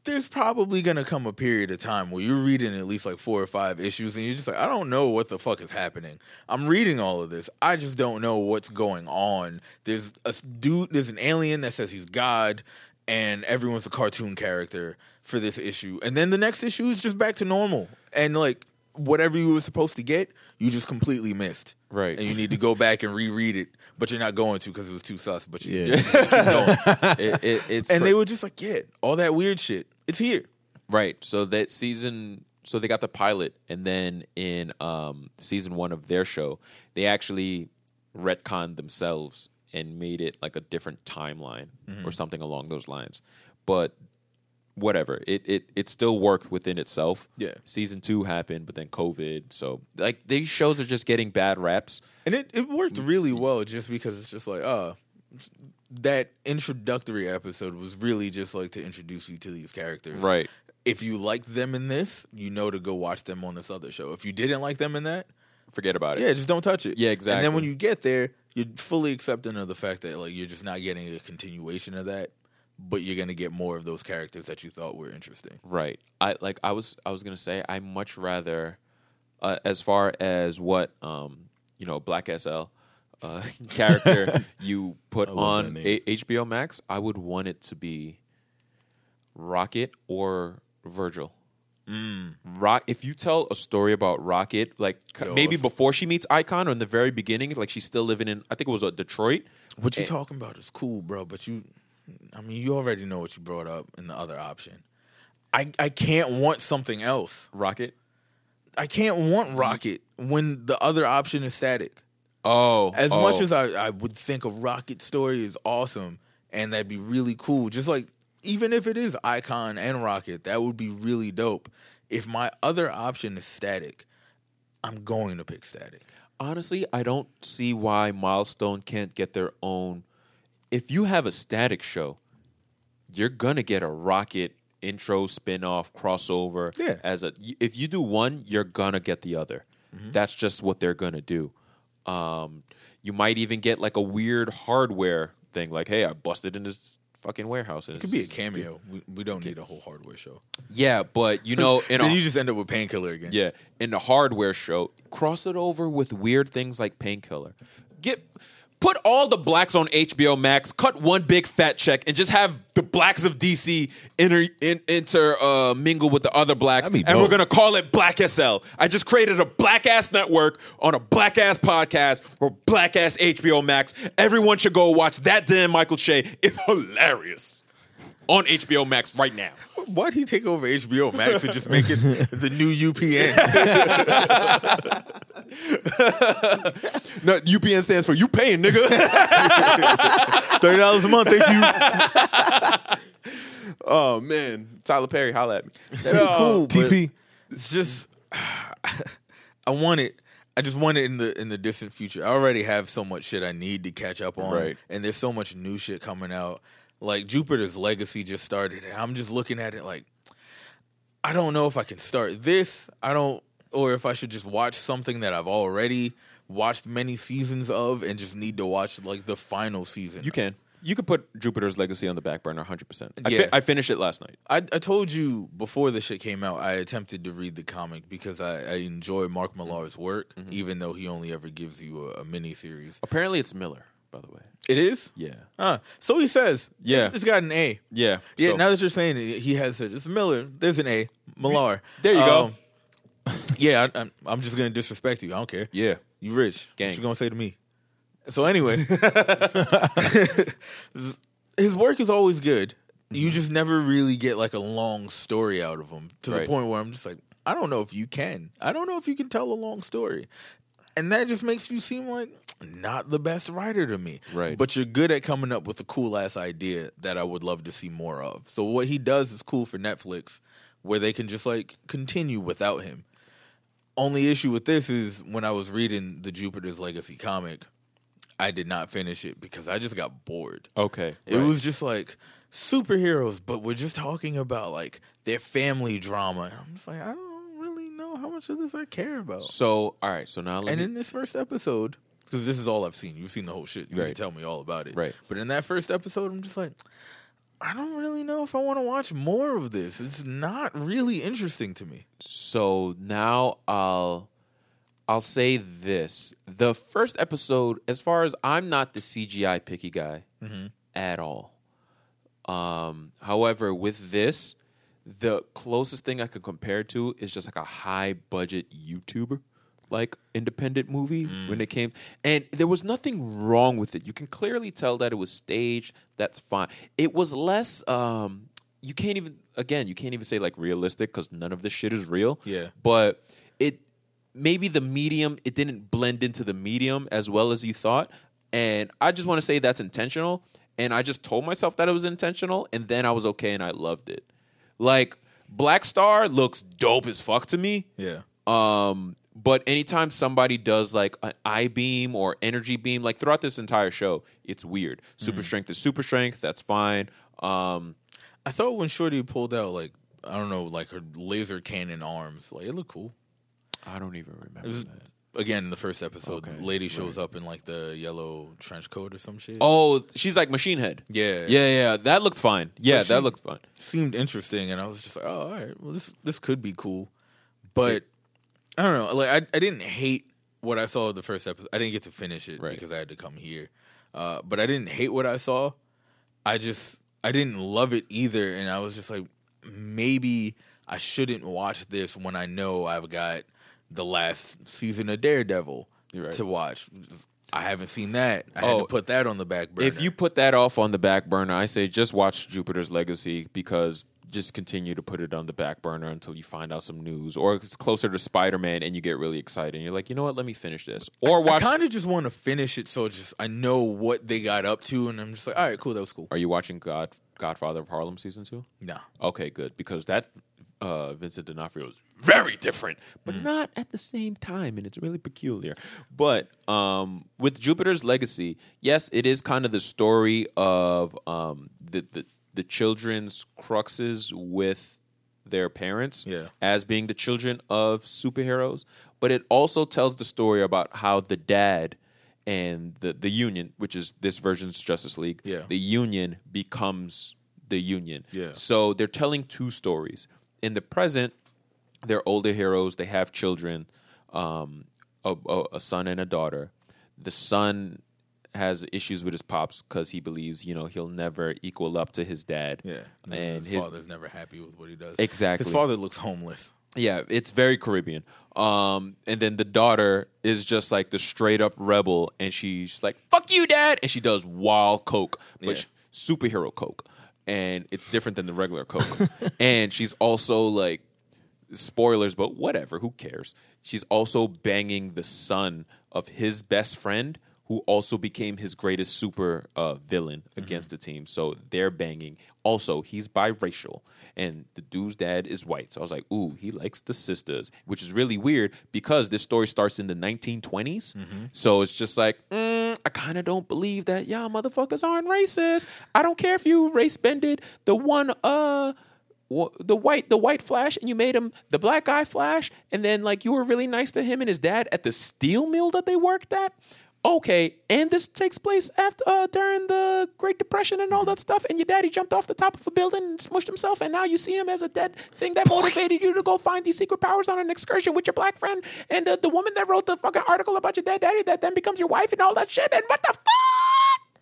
there's probably gonna come a period of time where you're reading at least like four or five issues, and you're just like, I don't know what the fuck is happening. I'm reading all of this, I just don't know what's going on. There's a dude, there's an alien that says he's God, and everyone's a cartoon character for this issue, and then the next issue is just back to normal, and like. Whatever you were supposed to get, you just completely missed. Right. And you need to go back and reread it, but you're not going to because it was too sus. But you, Yeah. you going. It- it- it's and they were just like, yeah, all that weird shit, it's here. right. So that season, so they got the pilot, and then in um, season one of their show, they actually retconned themselves and made it like a different timeline Mm-hmm. or something along those lines. But whatever, it it it still worked within itself. Yeah. Season two happened, but then COVID. So like these shows are just getting bad raps. And it, it worked really well just because it's just like, uh, that introductory episode was really just like to introduce you to these characters. Right. If you like them in this, you know to go watch them on this other show. If you didn't like them in that, Forget about it. yeah, just don't touch it. Yeah, exactly. And then when you get there, you're fully accepting of the fact that like you're just not getting a continuation of that, but you're gonna get more of those characters that you thought were interesting. Right. I like I was I was gonna say I much rather uh, as far as what um you know Black Ass El uh, character you put on a- HBO Max, I would want it to be Rocket or Virgil. Rock. If you tell a story about Rocket, like Yo, maybe if- before she meets Icon or in the very beginning, like she's still living in, I think it was uh, Detroit. What you talking about is cool, bro. But you, I mean, you already know what you brought up in the other option. I I can't want something else. Rocket. I can't want Rocket when the other option is static. Oh, As oh. much as I, I would think a Rocket story is awesome and that'd be really cool, just like even if it is Icon and Rocket, that would be really dope. If my other option is static, I'm going to pick static. honestly, I don't see why Milestone can't get their own. If you have a static show, you're gonna get a Rocket intro, spin-off, crossover. Yeah. As a if you do one, you're gonna get the other. That's just what they're gonna do. Um, you might even get like a weird hardware thing, like, "Hey, I busted in this fucking warehouse." And It could be a cameo. We, we don't need a whole hardware show. Yeah, but you know, in then a, you just end up with Painkiller again. Yeah, in the hardware show, cross it over with weird things like painkiller. Get put all the blacks on HBO Max, cut one big fat check, and just have the blacks of DC inter in, inter uh, mingle with the other blacks, and we're gonna call it Black Ass El. I just created a black ass network on a black ass podcast for black ass HBO Max. Everyone should go watch that. Damn Michael Che It's hilarious on HBO Max right now. Why'd he take over HBO Max and just make it the new UPN? No, UPN stands for you paying, nigga. Thirty dollars a month, thank you. oh man, Tyler Perry, holla at me. That'd be oh, cool. TP. It's just I want it. I just want it in the in the distant future. I already have so much shit I need to catch up on, Right. and there's so much new shit coming out. Like Jupiter's Legacy just started, and I'm just looking at it like I don't know if I can start this. I don't, or if I should just watch something that I've already watched many seasons of, and just need to watch like the final season. You can. You could put Jupiter's Legacy on the back burner 100%. I, Yeah. fi- I finished it last night. I, I told you before the shit came out, I attempted to read the comic because I, I enjoy Mark Millar's work, mm-hmm. even though he only ever gives you a, a mini series. Apparently, it's Miller, by the way. It is? Yeah. Uh, so he says. Yeah. It's, it's got an A. Yeah. Yeah, so- now that you're saying it, he has it. It's Miller. There's an A. Millar. There you go. Um, yeah, I, I'm, I'm just going to disrespect you. I don't care. yeah. You rich. Gang. What you going to say to me? So anyway, his work is always good. You just never really get like a long story out of him to the point where I'm just like, I don't know if you can. I don't know if you can tell a long story. And that just makes you seem like not the best writer to me. Right. But you're good at coming up with a cool ass idea that I would love to see more of. So what he does is cool for Netflix where they can just like continue without him. Only issue with this is when I was reading the Jupiter's Legacy comic, I did not finish it because I just got bored. Okay. It right. was just like superheroes, but we're just talking about like their family drama. And I'm just like, I don't know how much of this I care about. So, all right. So now let And me. in this first episode, because this is all I've seen, you've seen the whole shit. You can tell me all about it. Right. But in that first episode, I'm just like, I don't really know if I want to watch more of this. It's not really interesting to me. so now I'll. I'll say this: the first episode, as far as I'm not the CGI picky guy at all. Um, however, with this, the closest thing I could compare it to is just like a high budget YouTuber like independent movie when it came and there was nothing wrong with it. You can clearly tell that it was staged. That's fine. It was less um you can't even again, you can't even say like realistic cuz none of this shit is real. Yeah. But it maybe the medium it didn't blend into the medium as well as you thought and I just want to say that's intentional and I just told myself that it was intentional and then I was okay and I loved it. Like Black Star looks dope as fuck to me. Yeah. Um, but anytime somebody does like an I beam or energy beam, like throughout this entire show, it's weird. Super strength is super strength. That's fine. Um, I thought when Shorty pulled out like I don't know, like her laser cannon arms, like it looked cool. I don't even remember. It was that. Again in the first episode. Okay, lady shows up in like the yellow trench coat or some shit. Oh, she's like Machine Head. yeah, Yeah, yeah, that looked fine. Yeah, she- that looked fine. seemed interesting, and I was just like, oh, all right, well this this could be cool, but I don't know. Like I I didn't hate what I saw of the first episode. I didn't get to finish it Right. because I had to come here, uh, but I didn't hate what I saw. I just I didn't love it either, and I was just like, maybe I shouldn't watch this when I know I've got the last season of Daredevil right. to watch. I haven't seen that. I had Oh, to put that on the back burner. If you put that off on the back burner, I say just watch Jupiter's Legacy because just continue to put it on the back burner until you find out some news, or it's closer to Spider Man and you get really excited and you're like, you know what, let me finish this, or watch. I kind of just want to finish it so just I know what they got up to, and I'm just like, all right, cool, that was cool. Are you watching God Godfather of Harlem season two? Nah, Okay, good because that uh, Vincent D'Onofrio is very different, but not at the same time, and it's really peculiar. But um, with Jupiter's Legacy, yes, it is kind of the story of um, the, the the children's cruxes with their parents Yeah. as being the children of superheroes, but it also tells the story about how the dad and the the union, which is this version's Justice League, Yeah. the union becomes the union. Yeah. So they're telling two stories. In the present, they're older heroes. They have children, um, a, a, son and a daughter. The son has issues with his pops because he believes you know he'll never equal up to his dad. Yeah, and his, his- father's never happy with what he does. Exactly. His father looks homeless. Yeah, it's very Caribbean. Um, and then the daughter is just like the straight up rebel, and she's like, "Fuck you, dad," and she does wild coke, but Yeah. superhero coke, and it's different than the regular coke. and she's also like, spoilers, but whatever, who cares? She's also banging the son of his best friend, who also became his greatest super uh, villain against the team. So they're banging. Also, he's biracial, and the dude's dad is white. So I was like, ooh, he likes the sisters, which is really weird because this story starts in the 1920s. So it's just like, mm, I kind of don't believe that y'all motherfuckers aren't racist. I don't care if you race bended the one, uh, the white the white flash and you made him the black guy flash and then like you were really nice to him and his dad at the steel mill that they worked at okay and this takes place after uh, during the great depression and all that stuff and your daddy jumped off the top of a building and smushed himself and now you see him as a dead thing that motivated you to go find these secret powers on an excursion with your black friend and the, the woman that wrote the fucking article about your dead daddy that then becomes your wife and all that shit and what the fuck?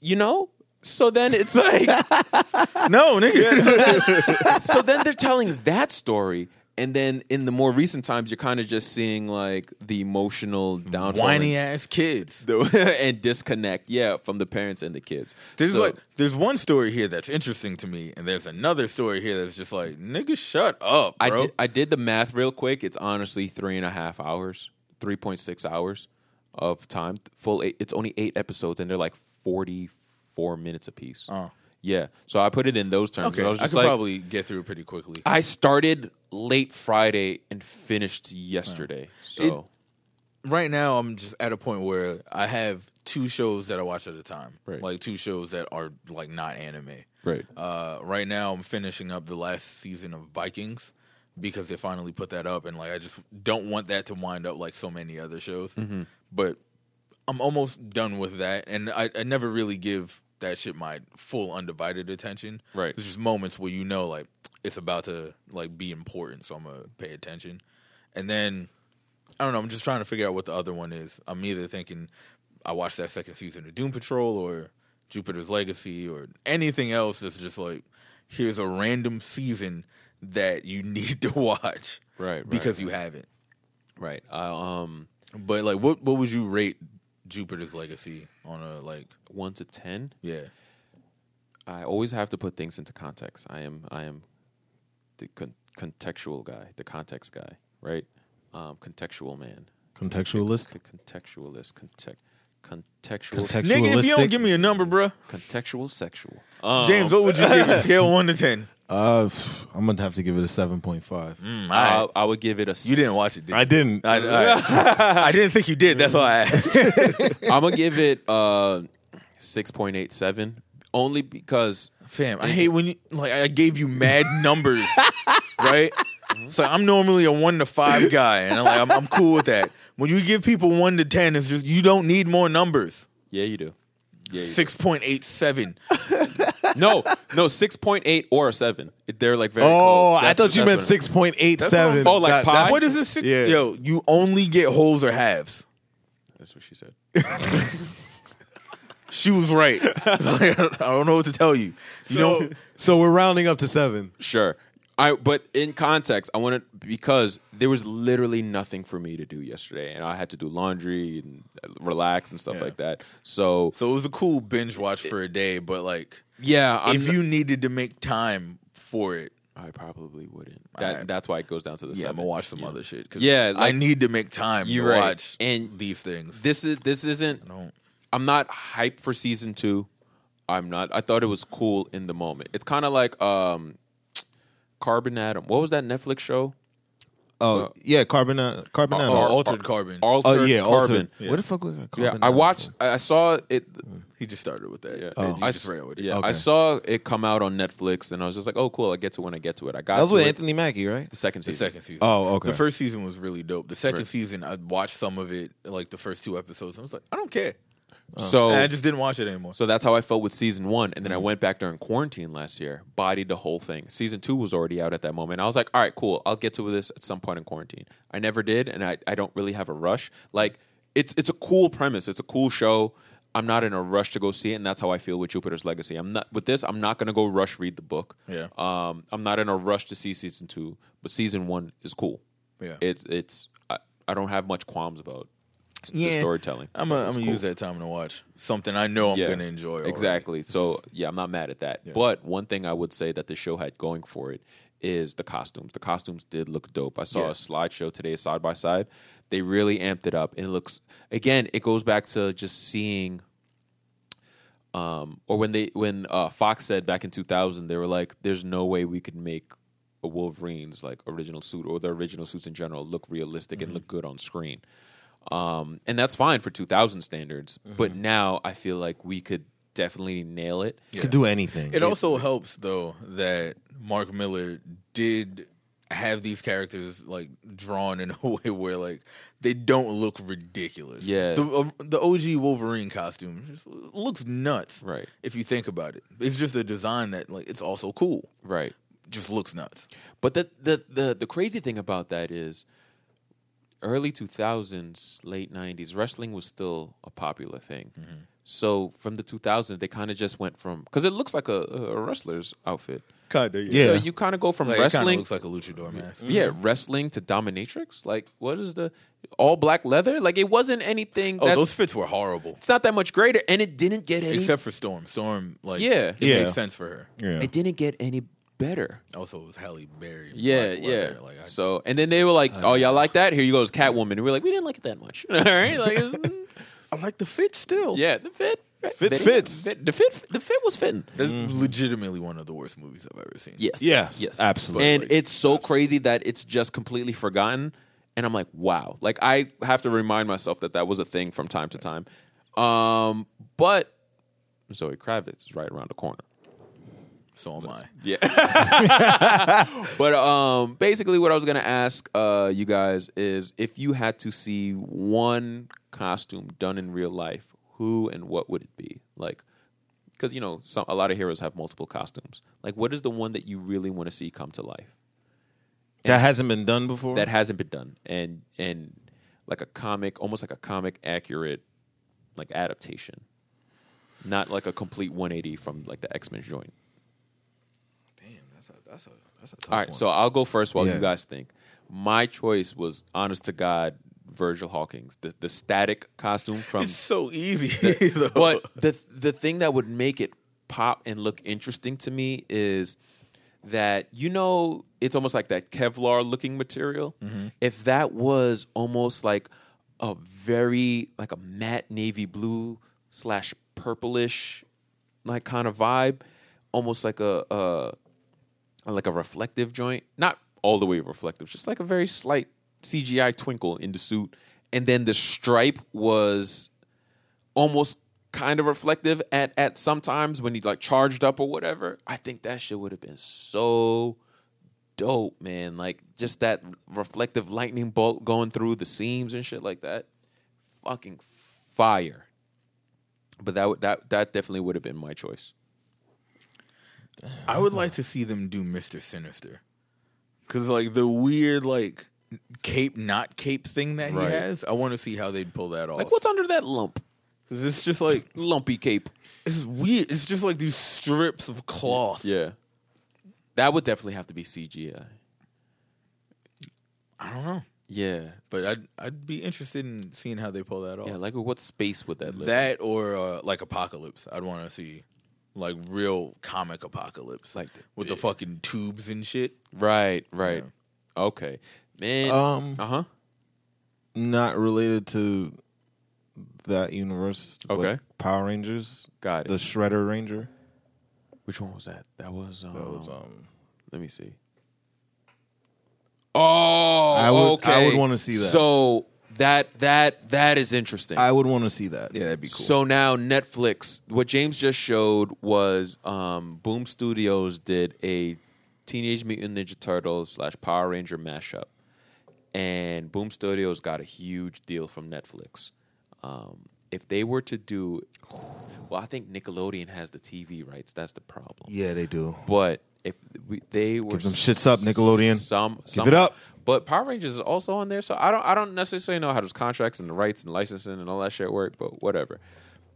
You know? So then it's like No, nigga. so then they're telling that story and then in the more recent times you're kind of just seeing like the emotional downfall Whiny and, ass kids. and disconnect yeah from the parents and the kids There's So- like there's one story here that's interesting to me, and there's another story here that's just like nigga, shut up, I bro. did, I did the math real quick it's honestly three and a half hours 3.6 hours of time full eight it's only eight episodes and they're like 44 minutes apiece Oh. Yeah so i put it in those terms okay, I was I could like probably get through it pretty quickly. i started late friday and finished yesterday so right now I'm just at a point where I have two shows that I watch at a time. Right. Like two shows that are like not anime. right Uh, right now I'm finishing up the last season of Vikings because they finally put that up and like I just don't want that to wind up like so many other shows. Mm-hmm. But I'm almost done with that and I, I never really give that shit my full undivided attention. Right. There's just moments where you know like it's about to like be important, so I'm gonna pay attention. And then I don't know. I'm just trying to figure out what the other one is. I'm either thinking I watched that second season of Doom Patrol or Jupiter's Legacy or anything else that's just like here's a random season that you need to watch, Right, right, Because you haven't. right I, um But like, what what would you rate Jupiter's Legacy on a like? 1 to 10 Yeah, I always have to put things into context. I am I am the con- contextual guy, the context guy, right? Um, contextual man, Contextualist. C- contextualist, context, contextual, Context- nigga, if you don't give me a number, bruh, contextual sexual. Um, James, what would you give it? Scale one to ten. Uh, I'm gonna have to give it a seven point five. Mm, I, all right. I would give it a. You didn't watch it, did you? I didn't. I, I, I didn't think you did. That's why I asked. I'm gonna give it uh six point eight seven, only because Fam, I hate when you like I gave you mad numbers, right? So I'm normally a one to five guy, and I'm like I'm, I'm cool with that. When you give people one to ten, it's just you don't need more numbers. yeah, you do. Yeah, you. Six point eight seven. No, no, six point eight or a seven. They're like very. Oh, close. I That's- thought you that's meant what- six point eight seven. Oh, like pi? What is this? Six? Yeah. Yo, you only get wholes or halves. That's what she said. She was right. Like, I don't know what to tell you. You know, So we're rounding up to seven. Sure. I but in context, I wanted because there was literally nothing for me to do yesterday, and I had to do laundry and relax and stuff Yeah. like that. So so it was a cool binge watch for a day, but like yeah, I'm if you needed to make time for it, I probably wouldn't. That that's why it goes down to the yeah, I'm gonna watch some Yeah. other shit. Yeah, I need to make time to right. watch And these things. This is this isn't. I don't. I'm not hyped for season two. I'm not. I thought it was cool in the moment. It's kind of like um, Carbon Atom. What was that Netflix show? Oh Uh, yeah, carbon. Uh, carbon. uh, Atom. Oh, altered Ar- carbon. Altered oh yeah, Carbon. altered. Yeah. Where the fuck was that? Yeah, I watched. from? I saw it. he just started with that. Yeah, And Oh. you I just ran with it. Yeah, Okay. I saw it come out on Netflix, and I was just like, "Oh, cool! I get to when I get to it." I got That was to with it Anthony Mackie, right? the second season. The season. second season. Oh, okay. The first season was really dope. The second Right. season, I watched some of it, like the first two episodes. I was like, I don't care. So, And I just didn't watch it anymore. so that's how I felt with season one, and then Mm-hmm. I went back during quarantine last year, bodied the whole thing. Season two was already out at that moment. I was like, "All right, cool. I'll get to this at some point in quarantine." I never did, and I, I don't really have a rush. Like it's it's a cool premise. It's a cool show. I'm not in a rush to go see it, and that's how I feel with Jupiter's Legacy. I'm not with this. I'm not gonna go rush read the book. Yeah. Um, I'm not in a rush to see season two, but season one is cool. Yeah. It's it's I, I don't have much qualms about the storytelling. I'm gonna I'm It's gonna cool. use that time to watch something I know I'm Yeah, gonna enjoy. already. Exactly. So yeah, I'm not mad at that. But one thing I would say that the show had going for it is the costumes. The costumes did look dope. I saw Yeah. a slideshow today, side by side. They really amped it up, and it looks again. It goes back to just seeing. Um, or when they when uh, Fox said back in 2000, they were like, "There's no way we could make a Wolverine's like original suit or the original suits in general look realistic and look good on screen." Um, and that's fine for 2000 standards. But now I feel like we could definitely nail it. Could do anything. It also helps though that Mark Millar did have these characters like drawn in a way where like they don't look ridiculous. Yeah. the uh, the OG Wolverine costume just looks nuts. Right. If you think about it, it's just a design that like it's also cool. Right. Just looks nuts. But the the the, the crazy thing about that is early 2000s, late 90s, wrestling was still a popular thing. Mm-hmm. So from the 2000s, they kind of just went from because it looks like a, a wrestler's outfit. Kinda, Yeah. So you kind of go from Like, it wrestling, looks like a luchador mm-hmm. mask. yeah, wrestling to dominatrix. Like, what is the all black leather? Like, it wasn't anything. Oh, those fits were horrible. it's not that much greater, and it didn't get any. Except for Storm. Storm, like, Yeah. it Yeah. makes sense for her. Yeah. it didn't get any better. Also, it was Halle Berry. Yeah, Black yeah. leather. Like, I, so, and then they were like, "Oh, y'all like that? Here you goes Catwoman." And we are like, "We didn't like it that much." All right, like, mm, I like the fit still. yeah, the fit, Fit fitting. fits. Fit- the fit, the fit was fitting. That's legitimately one of the worst movies I've ever seen. Yes, Yes, yes, absolutely. And it's so crazy that it's just completely forgotten. And I'm like, wow. Like I have to remind myself that that was a thing from time to time. Um, but Zoe Kravitz is right around the corner. So am I. Yeah. but um basically what I was going to ask uh you guys is if you had to see one costume done in real life, who and what would it be? Like cuz you know, some a lot of heroes have multiple costumes. Like what is the one that you really want to see come to life that hasn't been done before. that hasn't been done and and like a comic, almost like a comic accurate like adaptation. Not like a complete 180 from like the X-Men joint. Damn, that's a that's a tough All right, one. so I'll go first while Yeah. you guys think. My choice was honest to God, Virgil Hawkins, the the static costume from. It's so easy. though. but the the thing that would make it pop and look interesting to me is that you know it's almost like that Kevlar looking material. Mm-hmm. If that was almost like a very like a matte navy blue slash purplish like kind of vibe, almost like a, a like a reflective joint, not all the way reflective, just like a very slight CGI twinkle in the suit, and then the stripe was almost kind of reflective at at sometimes when he like charged up or whatever. I think that shit would have been so dope, man. Like just that reflective lightning bolt going through the seams and shit like that. Fucking fire. But that would that that definitely would have been my choice. I would like to see them do Mister Sinister, because like the weird like cape not cape thing that Right. he has. I want to see how they'd pull that off. Like what's under that lump? 'Cause it's just like Lumpy cape. it's weird. It's just like these strips of cloth. Yeah. That would definitely have to be CGI. I don't know, Yeah. but I'd I'd be interested in seeing how they pull that off. Yeah, like what space would that live? in? that or uh, like apocalypse. I'd want to see like real comic apocalypse, Like the- with the fucking tubes and shit. Right, right. Okay. Man. Um, uh huh. not related to that universe. Okay. Power Rangers. Got it. The Shredder Ranger. Which one was that? That was um, That was um. let me see. Oh, I would- okay. I would wanna see that. So that that that is interesting. I would want to see that. Yeah, that'd be cool. So now Netflix, what James just showed was um, Boom Studios did a Teenage Mutant Ninja Turtles slash Power Ranger mashup, and Boom Studios got a huge deal from Netflix. Um, if they were to do, well, I think Nickelodeon has the TV rights. That's the problem. Yeah, they do. But if we, they were Give them shits up, Nickelodeon. Some, some it up. But Power Rangers is also on there, so I don't I don't necessarily know how those contracts and the rights and licensing and all that shit work, but whatever.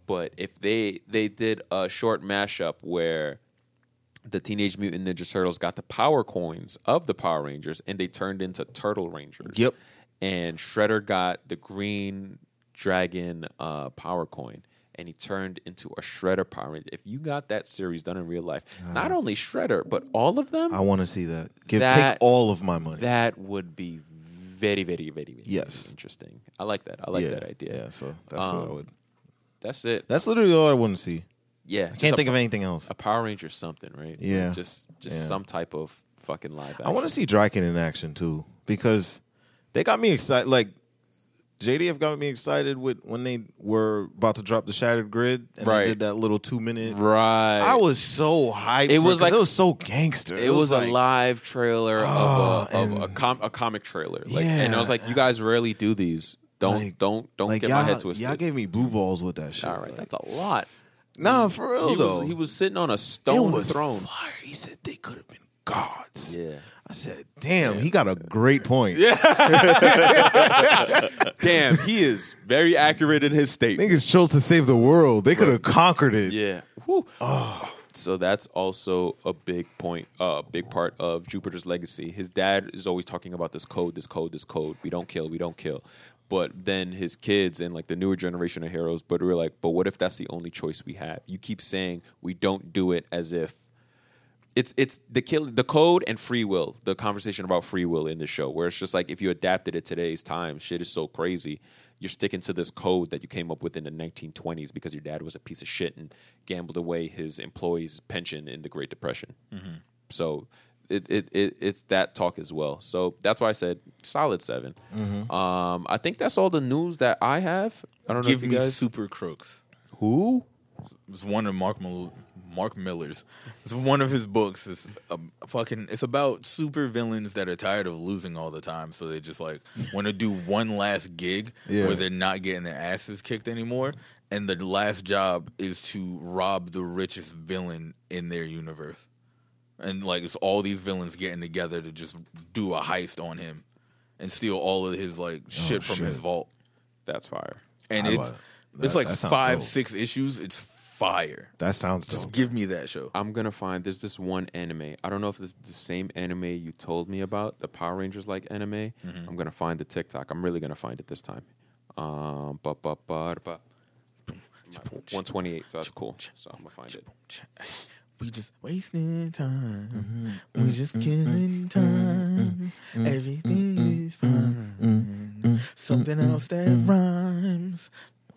But if they they did a short mashup where the Teenage Mutant Ninja Turtles got the power coins of the Power Rangers and they turned into Turtle Rangers. Yep. And Shredder got the green dragon uh, power coin and he turned into a Shredder Power Ranger. If you got that series done in real life, not only Shredder, but all of them, I want to see that. Give That- take all of my money. that would be very, very, very, very Yes. interesting. I like that. I like yeah, that idea. Yeah, so that's what I Um, would. That's it. That's literally all I want to see. yeah. I can't think of anything else. a Power Ranger something, right? Like, Yeah. just just Yeah. some type of fucking live action. I want to see Drakkon in action too because they got me excited. Like JDF got me excited with when they were about to drop the Shattered Grid and Right. they did that little two minute. Right. I was so hyped. It was like- it was so gangster. it was, like, a live trailer Oh, of, a, of a, com- a comic trailer, like, and I was like, "You guys rarely do these. Don't Like- don't don't like get my head twisted." Y'all gave me blue balls with that shit. All right, that's a lot. nah, for real He though. was, he was sitting on a it stone was throne. fire. He said they could have been gods. Yeah. I said, damn, he got a great point. Damn, he is very accurate in his statement. Niggas chose to save the world. They could have conquered it. Yeah. Whew. So that's also a big point, a uh, big part of Jupiter's legacy. His dad is always talking about this code, this code, this code. We don't kill, we don't kill. But then his kids and like the newer generation of heroes, but we're like, but what if that's the only choice we have? You keep saying we don't do it as if it's it's the kill the code and free will the conversation about free will in the show where it's just like if you adapted it today's time shit is so crazy you're sticking to this code that you came up with in the 1920s because your dad was a piece of shit and gambled away his employees pension in the great depression. So it, it, it it's that talk as well. So that's why i said solid 7 um i think that's all the news that i have. I don't know Give if me you guys Super Crooks. who? It's one of Mark Mil- Mark Millar's. It's one of his books. It's a fucking. It's about super villains that are tired of losing all the time, so they just like want to do one last gig Yeah. where they're not getting their asses kicked anymore, and the last job is to rob the richest villain in their universe, and like it's all these villains getting together to just do a heist on him and steal all of his like oh, shit from his vault, that's fire and I it's want- it's that- like that five dope. six issues. It's fire. That sounds Just dope. give me that show. I'm gonna find there's this one anime. I don't know if it's the same anime you told me about, the Power Rangers like anime. Mm-hmm. I'm gonna find the TikTok. I'm really gonna find it this time. Um, but but but but 128, so that's cool. So I'm gonna find it. We just wasting time. Mm-hmm. We just mm-hmm. killing time. Everything is fine. Something else that rhymes.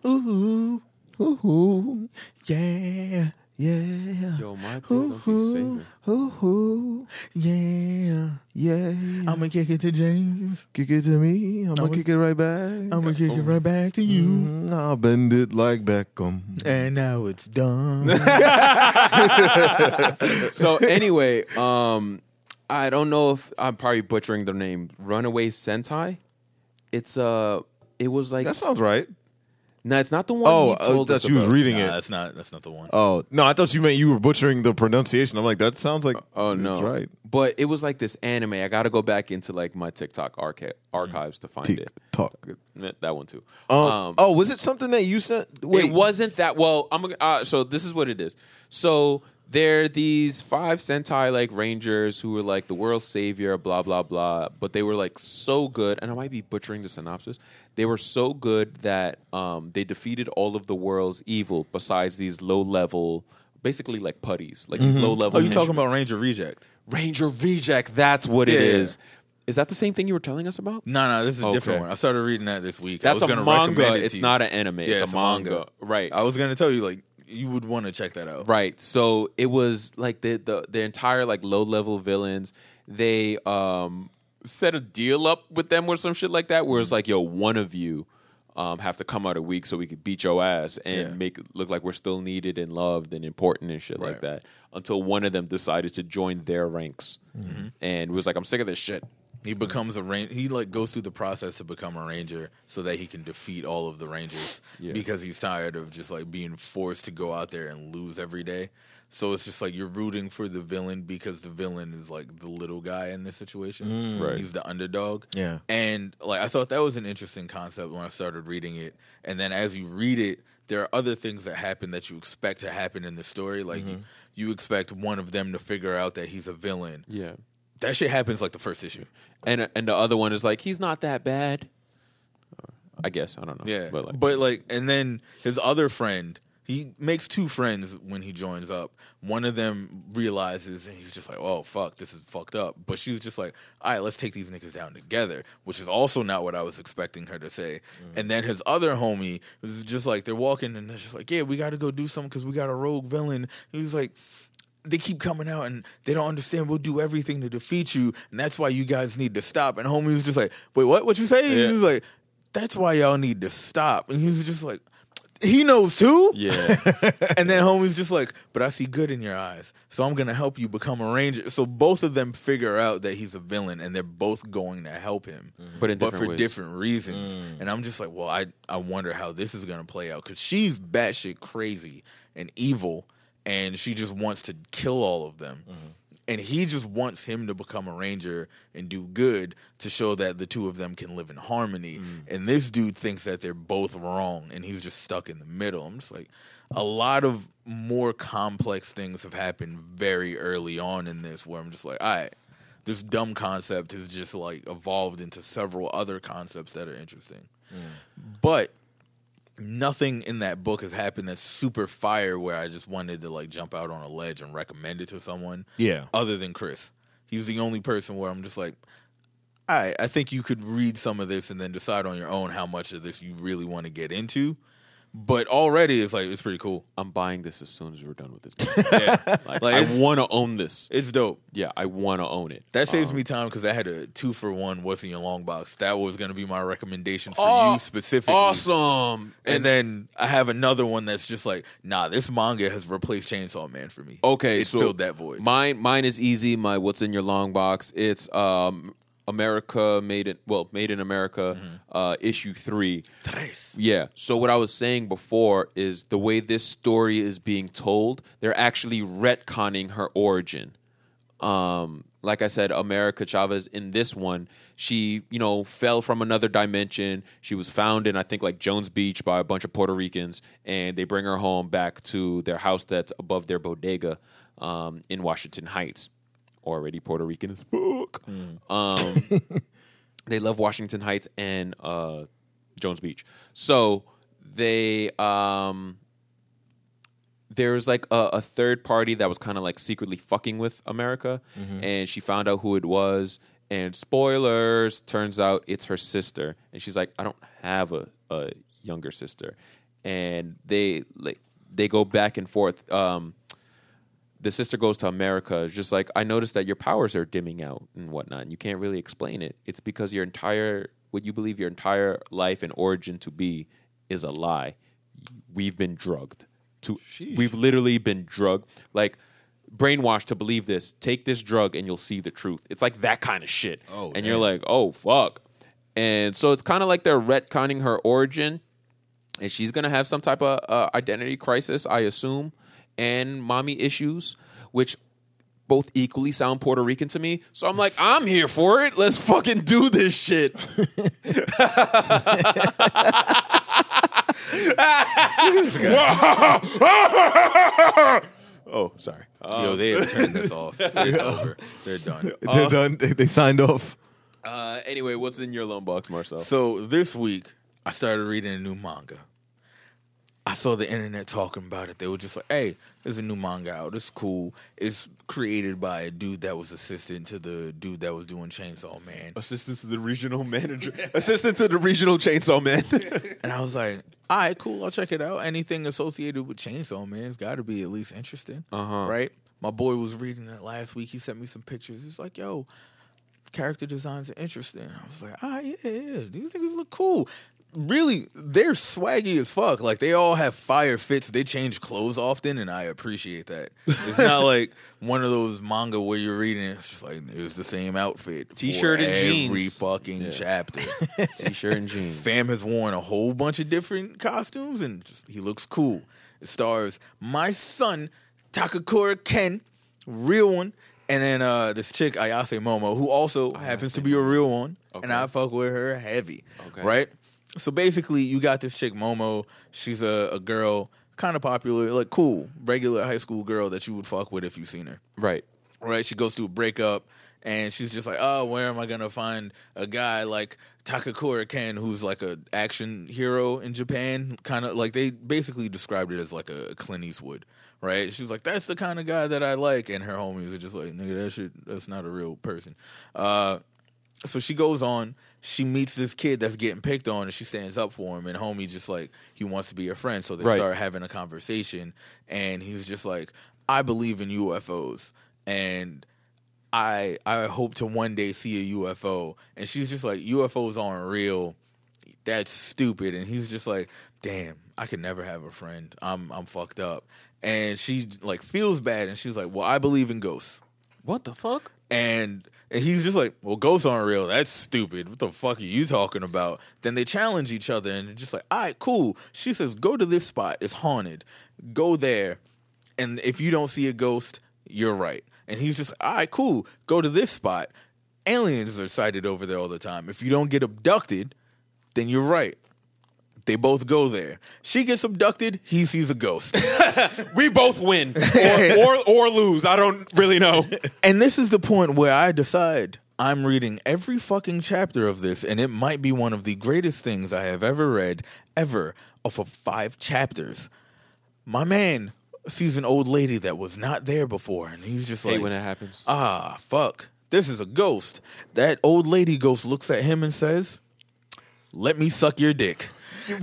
Ooh, ooh, yeah, yeah. Yo, my please don't be saving. Ooh, Yeah, yeah. I'ma kick it to James. kick it to me. I'm gonna I'ma- kick it right back. I'ma kick it right back to you. Mm, I'll bend it like Beckham. And now it's done. So anyway, um, I don't know if I'm probably butchering the name. Runaway Sentai. It's uh, it was like That sounds right. No, it's not the one. Oh, you I told thought us you was about. reading Nah, it. that's not. That's not the one. Oh no, I thought you meant you were butchering the pronunciation. I'm like, that sounds like. Oh no, that's right. But it was like this anime. I got to go back into like my TikTok archi- archives to find Tick it. tock. That one too. Um, oh, was it something that you sent? Wait, it wasn't that well. I'm gonna- uh, so this is what it is. So there are these five Sentai like rangers who were like the world's savior, blah blah blah. But they were like so good, and I might be butchering the synopsis. They were so good that um, they defeated all of the world's evil, besides these low level, basically like putties, like these low level. Oh, you talking about Ranger Reject? Ranger Reject? That's what it Yeah. is. Is that the same thing you were telling us about? No, no, this is a different one. I started reading that this week. I That's was a gonna manga. recommend it It's to you. not an anime. Yeah, it's, a manga. Right. I was gonna tell you like you would want to check that out. Right. So it was like the the, the entire like low level villains. They um set a deal up with them or some shit like that, where it's like, yo, one of you um have to come out a week so we could beat your ass and Yeah. make it look like we're still needed and loved and important and shit like that. Until one of them decided to join their ranks Mm-hmm. and was like, I'm sick of this shit. He mm-hmm. becomes a ranger. He like goes through the process to become a ranger so that he can defeat all of the rangers Yeah. because he's tired of just like being forced to go out there and lose every day. So it's just like you're rooting for the villain because the villain is like the little guy in this situation. Mm. Right. He's the underdog. Yeah. And like I thought that was an interesting concept when I started reading it. And then as you read it, there are other things that happen that you expect to happen in the story. Like mm-hmm. you, you expect one of them to figure out that he's a villain. Yeah. That shit happens like the first issue. And and the other one is like he's not that bad. I guess I don't know. Yeah, but like, but like, and then his other friend, he makes two friends when he joins up. One of them realizes, and he's just like, "Oh fuck, this is fucked up." But she's just like, "All right, let's take these niggas down together," which is also not what I was expecting her to say. Mm-hmm. And then his other homie is just like, they're walking, and they're just like, "Yeah, we got to go do something because we got a rogue villain." He was like. They keep coming out and they don't understand. We'll do everything to defeat you, and that's why you guys need to stop. And homie was just like, "Wait, what? What you say?" Yeah. He was like, that's why y'all need to stop. And he was just like, he knows too. yeah, And then homie's just like, but I see good in your eyes, so I'm gonna help you become a ranger. So both of them figure out that he's a villain, and they're both going to help him, mm-hmm. But in but for ways. different reasons. Mm. And I'm just like, well, I I wonder how this is gonna play out because she's batshit crazy and evil, and she just wants to kill all of them. Mm-hmm. And he just wants him to become a ranger and do good to show that the two of them can live in harmony. Mm-hmm. And this dude thinks that they're both wrong and he's just stuck in the middle. I'm just like, a lot of more complex things have happened very early on in this where I'm just like, all right, this dumb concept has just like evolved into several other concepts that are interesting. Mm. But nothing in that book has happened that's super fire where I just wanted to like jump out on a ledge and recommend it to someone. Yeah. Other than Chris. He's the only person where I'm just like, all right, I think you could read some of this and then decide on your own how much of this you really want to get into. But already it's like it's pretty cool. I'm buying this as soon as we're done with this. Yeah. Like, Like, I it's- want to own this. It's dope. Yeah, I want to own it. That saves Um, me time because I had a two for one what's in your long box. That was gonna be my recommendation for Oh, you specifically. Awesome. And then I have another one that's just like, nah, this manga has replaced Chainsaw Man for me. Okay, it so filled that void. Mine, mine is easy. My what's in your long box? It's um, America made it. Well, made in America, Mm-hmm. uh, issue three. Tres. Yeah. So what I was saying before is the way this story is being told, they're actually retconning her origin. Um, like I said, America Chavez in this one, she you know fell from another dimension. She was found in I think like Jones Beach by a bunch of Puerto Ricans, and they bring her home back to their house that's above their bodega um, in Washington Heights. Already Puerto Rican as fuck. Um, they love Washington Heights and uh, Jones Beach. So they um there's like a, a third party that was kind of like secretly fucking with America, and she found out who it was. And spoilers, turns out it's her sister, and she's like, I don't have a, a younger sister, and they like they go back and forth. Um, the sister goes to America. It's just like I noticed that your powers are dimming out and whatnot. And you can't really explain it. It's because your entire what you believe your entire life and origin to be is a lie. We've been drugged. To we've literally been drugged, like brainwashed to believe this. Take this drug and you'll see the truth. It's like that kind of shit. Oh, and you're like, oh fuck. And so it's kind of like they're retconning her origin and she's gonna have some type of uh, identity crisis, I assume, and mommy issues, which both equally sound Puerto Rican to me. So I'm like, I'm here for it. Let's fucking do this shit. oh, sorry. Yo, they have turned this off. It's over. They're done. They're done. They, they signed off. Uh, anyway, what's in your loan box, Marcel? So this week, I started reading a new manga. I saw the internet talking about it. They were just like, "Hey, there's a new manga out. It's cool. It's created by a dude that was assistant to the dude that was doing Chainsaw Man." Assistant to the regional manager. Assistant to the regional chainsaw man. And I was like, "All right, cool. I'll check it out. Anything associated with Chainsaw Man's got to be at least interesting, Uh-huh. right?" My boy was reading it last week. He sent me some pictures. He was like, "Yo, character designs are interesting." I was like, "Ah, yeah, yeah. These things look cool." Really, they're swaggy as fuck. Like they all have fire fits. They change clothes often, and I appreciate that. It's not like one of those manga where you're reading it's just like it's the same outfit, T-shirt and every jeans. Every fucking chapter. T-shirt and jeans. Fam has worn a whole bunch of different costumes and just he looks cool. It stars my son, Takakura Ken, real one, and then uh, this chick, Ayase Momo, who also happens to be a real one, and I fuck with her heavy. Okay. Right? So basically, you got this chick Momo. She's a, a girl, kind of popular, like cool, regular high school girl that you would fuck with if you seen her. Right. Right? She goes through a breakup, and she's just like, "Oh, where am I gonna find a guy like Takakura Ken, who's like a action hero in Japan? Kind of like they basically described it as like a Clint Eastwood." Right? She's like, "That's the kind of guy that I like," and her homies are just like, "Nigga, that shit, that's not a real person." Uh, so she goes on. She meets this kid that's getting picked on, and she stands up for him. And homie just like he wants to be a friend, so they Right. start having a conversation. And he's just like, "I believe in UFOs, and I I hope to one day see a UFO." And she's just like, "UFOs aren't real. That's stupid." And he's just like, "Damn, I could never have a friend. I'm I'm fucked up." And she like feels bad, and she's like, "Well, I believe in ghosts." What the fuck? And and he's just like, well, ghosts aren't real. That's stupid. What the fuck are you talking about? Then they challenge each other and just like, all right, cool. She says, go to this spot. It's haunted. Go there. And if you don't see a ghost, you're right. And he's just, all right, cool. Go to this spot. Aliens are sighted over there all the time. If you don't get abducted, then you're right. They both go there. She gets abducted. He sees a ghost. We both win or, or or lose. I don't really know. And this is the point where I decide I'm reading every fucking chapter of this, and it might be one of the greatest things I have ever read, ever, off of five chapters. My man sees an old lady that was not there before, and he's just Hate like, when that happens. ah, fuck, this is a ghost. That old lady ghost looks at him and says, let me suck your dick. Whoa!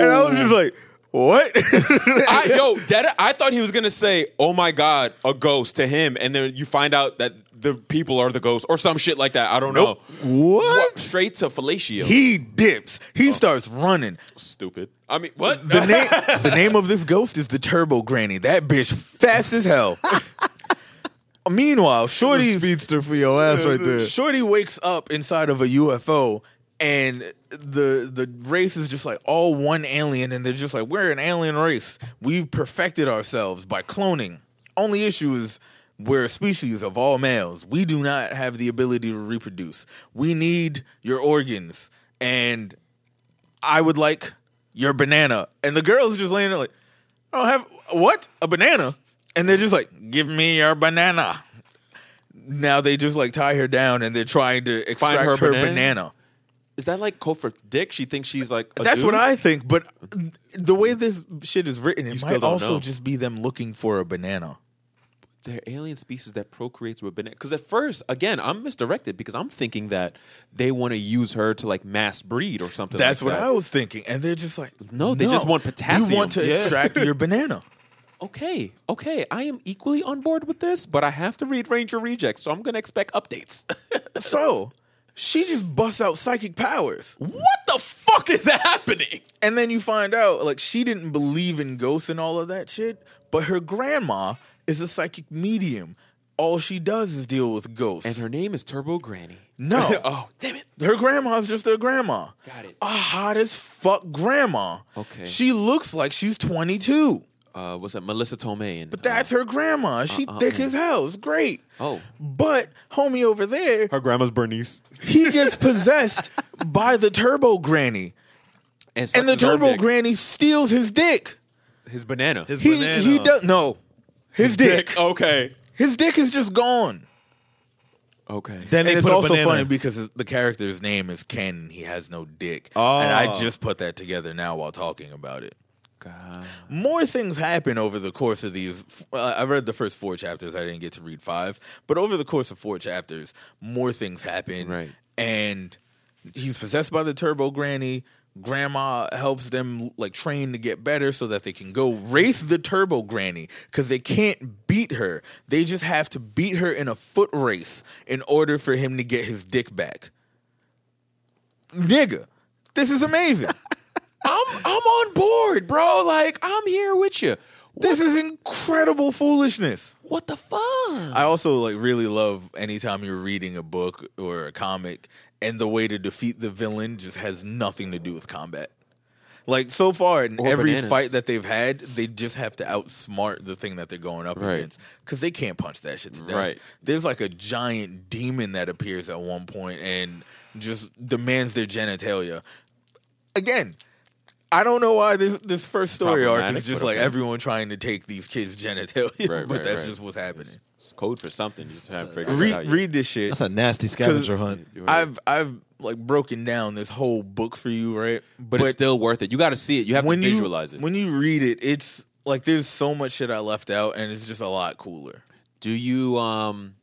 And I was just like, what? I, yo, dead, I thought he was gonna say, "Oh my god, a ghost" to him, and then you find out that the people are the ghosts or some shit like that. I don't Nope. know. what? Straight to fellatio. He dips. He oh. starts running. Stupid. I mean, what? The name the name of this ghost is the Turbo Granny. That bitch fast as hell. Meanwhile, Shorty speedster for your ass right there. Shorty wakes up inside of a UFO and the the race is just like all one alien and they're just like we're an alien race. We've perfected ourselves by cloning. Only issue is we're a species of all males. We do not have the ability to reproduce. We need your organs and I would like your banana. And the girl's just laying there like, I don't have what? A banana? And they're just like, give me your banana. Now they just like tie her down and they're trying to extract her her, banana? banana. Is that like code for dick? She thinks she's like. That's what? I think, but the way this shit is written, it still might also know. just be them looking for a banana. They're alien species that procreates with banana. Because at first, again, I'm misdirected because I'm thinking that they want to use her to like mass breed or something. That's like what that. I was thinking. And they're just like, No, they just want potassium. You want to Yeah. extract your banana. Okay, okay, I am equally on board with this, but I have to read Ranger Rejects, so I'm going to expect updates. So she just busts out psychic powers. what the fuck is happening? And then you find out, like, she didn't believe in ghosts and all of that shit, but her grandma is a psychic medium. All she does is deal with ghosts. And her name is Turbo Granny. No. oh, damn it. her grandma's just a grandma. Got it. A hot as fuck grandma. Okay. She looks like she's 22, Uh, what's that? Melissa Tomei. And, but that's her grandma. She uh, thick uh. as hell. It's great. Oh. But homie over there, her grandma's Bernice. he gets possessed by the turbo granny. And, And the sucks his own turbo granny steals his dick. His banana. His He banana. he does no. His dick. Okay. His dick is just gone. Okay. Then and it's also funny because the character's name is Ken. and He has no dick. Oh. And I just put that together now while talking about it. God. More things happen over the course of these. Uh, I read the first four chapters. I didn't get to read five, but over the course of four chapters, more things happen. Right. And he's possessed by the Turbo Granny. Grandma helps them like train to get better so that they can go race the Turbo Granny because they can't beat her. They just have to beat her in a foot race in order for him to get his dick back. Nigga, this is amazing. I'm I'm on board, bro. Like I'm here with you. this is incredible foolishness. What the fuck? I also like really love anytime you're reading a book or a comic and the way to defeat the villain just has nothing to do with combat. Like so far in Or every bananas. fight that they've had, they just have to outsmart the thing that they're going up Right. against because they can't punch that shit to death. Right. There's like a giant demon that appears at one point and just demands their genitalia. Again, I don't know why this this first story arc is just like okay. everyone trying to take these kids' genitalia, Right, but right, that's right. just what's happening. It's code for something. You just have to figure it Read out. read this shit. That's a nasty scavenger hunt. I've I've like broken down this whole book for you, right? but, it's still worth it. You got to see it. You have to when visualize you, it. When you read it, it's like there's so much shit I left out, and it's just a lot cooler. Do you um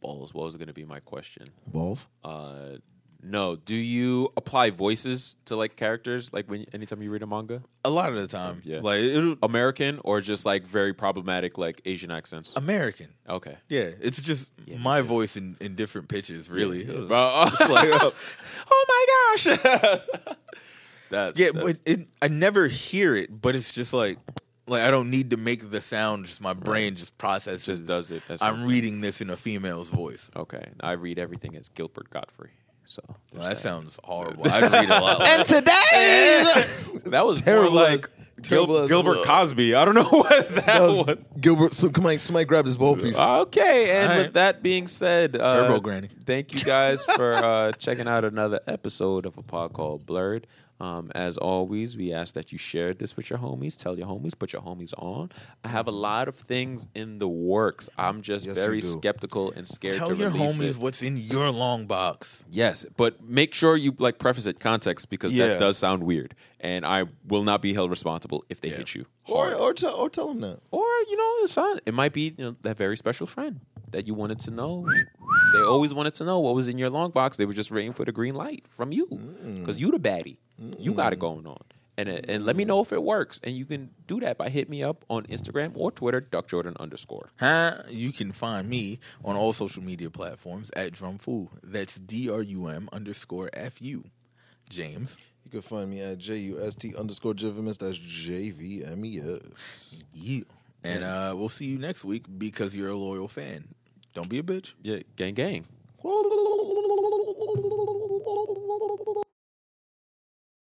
balls? What was going to be my question? Balls. Uh, no. Do you apply voices to like characters? Like when anytime you read a manga, A lot of the time, Yeah. like American or just like very problematic like Asian accents? American. Okay. Yeah, it's just Yeah, my too. voice in, in different pitches. Really, Yeah. It's But- like, uh, oh my gosh. that's yeah, that's- but it, I never hear it. But it's just like like I don't need to make the sound. Just my brain just processes. Just does it. That's I'm reading this in a female's voice. okay. I read everything as Gilbert Gottfried. So Well, that that. sounds horrible. I'd read a lot. less. today, that was Terrible like Gil- as- Gilbert Cosby. I don't know what that, was. Gilbert. So come on, somebody grab this bowl piece. Okay, and All with that being said, uh, Turbo Granny. Thank you guys for uh, checking out another episode of a pod called Blurred. Um, as always, we ask that you share this with your homies. Tell your homies, put your homies on. I have a lot of things in the works. I'm just Yes, very skeptical and scared Tell to your release homies it. what's in your long box. Yes, but make sure you like preface it context because Yeah. that does sound weird, and I will not be held responsible if they Yeah. hit you. Or hard. or tell or tell them that. Or you know, it's not, it might be you know, that very special friend that you wanted to know. They always wanted to know what was in your long box. They were just waiting for the green light from you because you the baddie. You got it going on. And, uh, and let me know if it works. And you can do that by hitting me up on Instagram or Twitter, Duck Jordan underscore. Huh? You can find me on all social media platforms at Drumfool. That's D R U M underscore F U. James. You can find me at J-U-S-T underscore JVMS. That's J-V-M-E-S. Yeah. And uh, we'll see you next week because you're a loyal fan. Don't be a bitch. Yeah, gang, gang.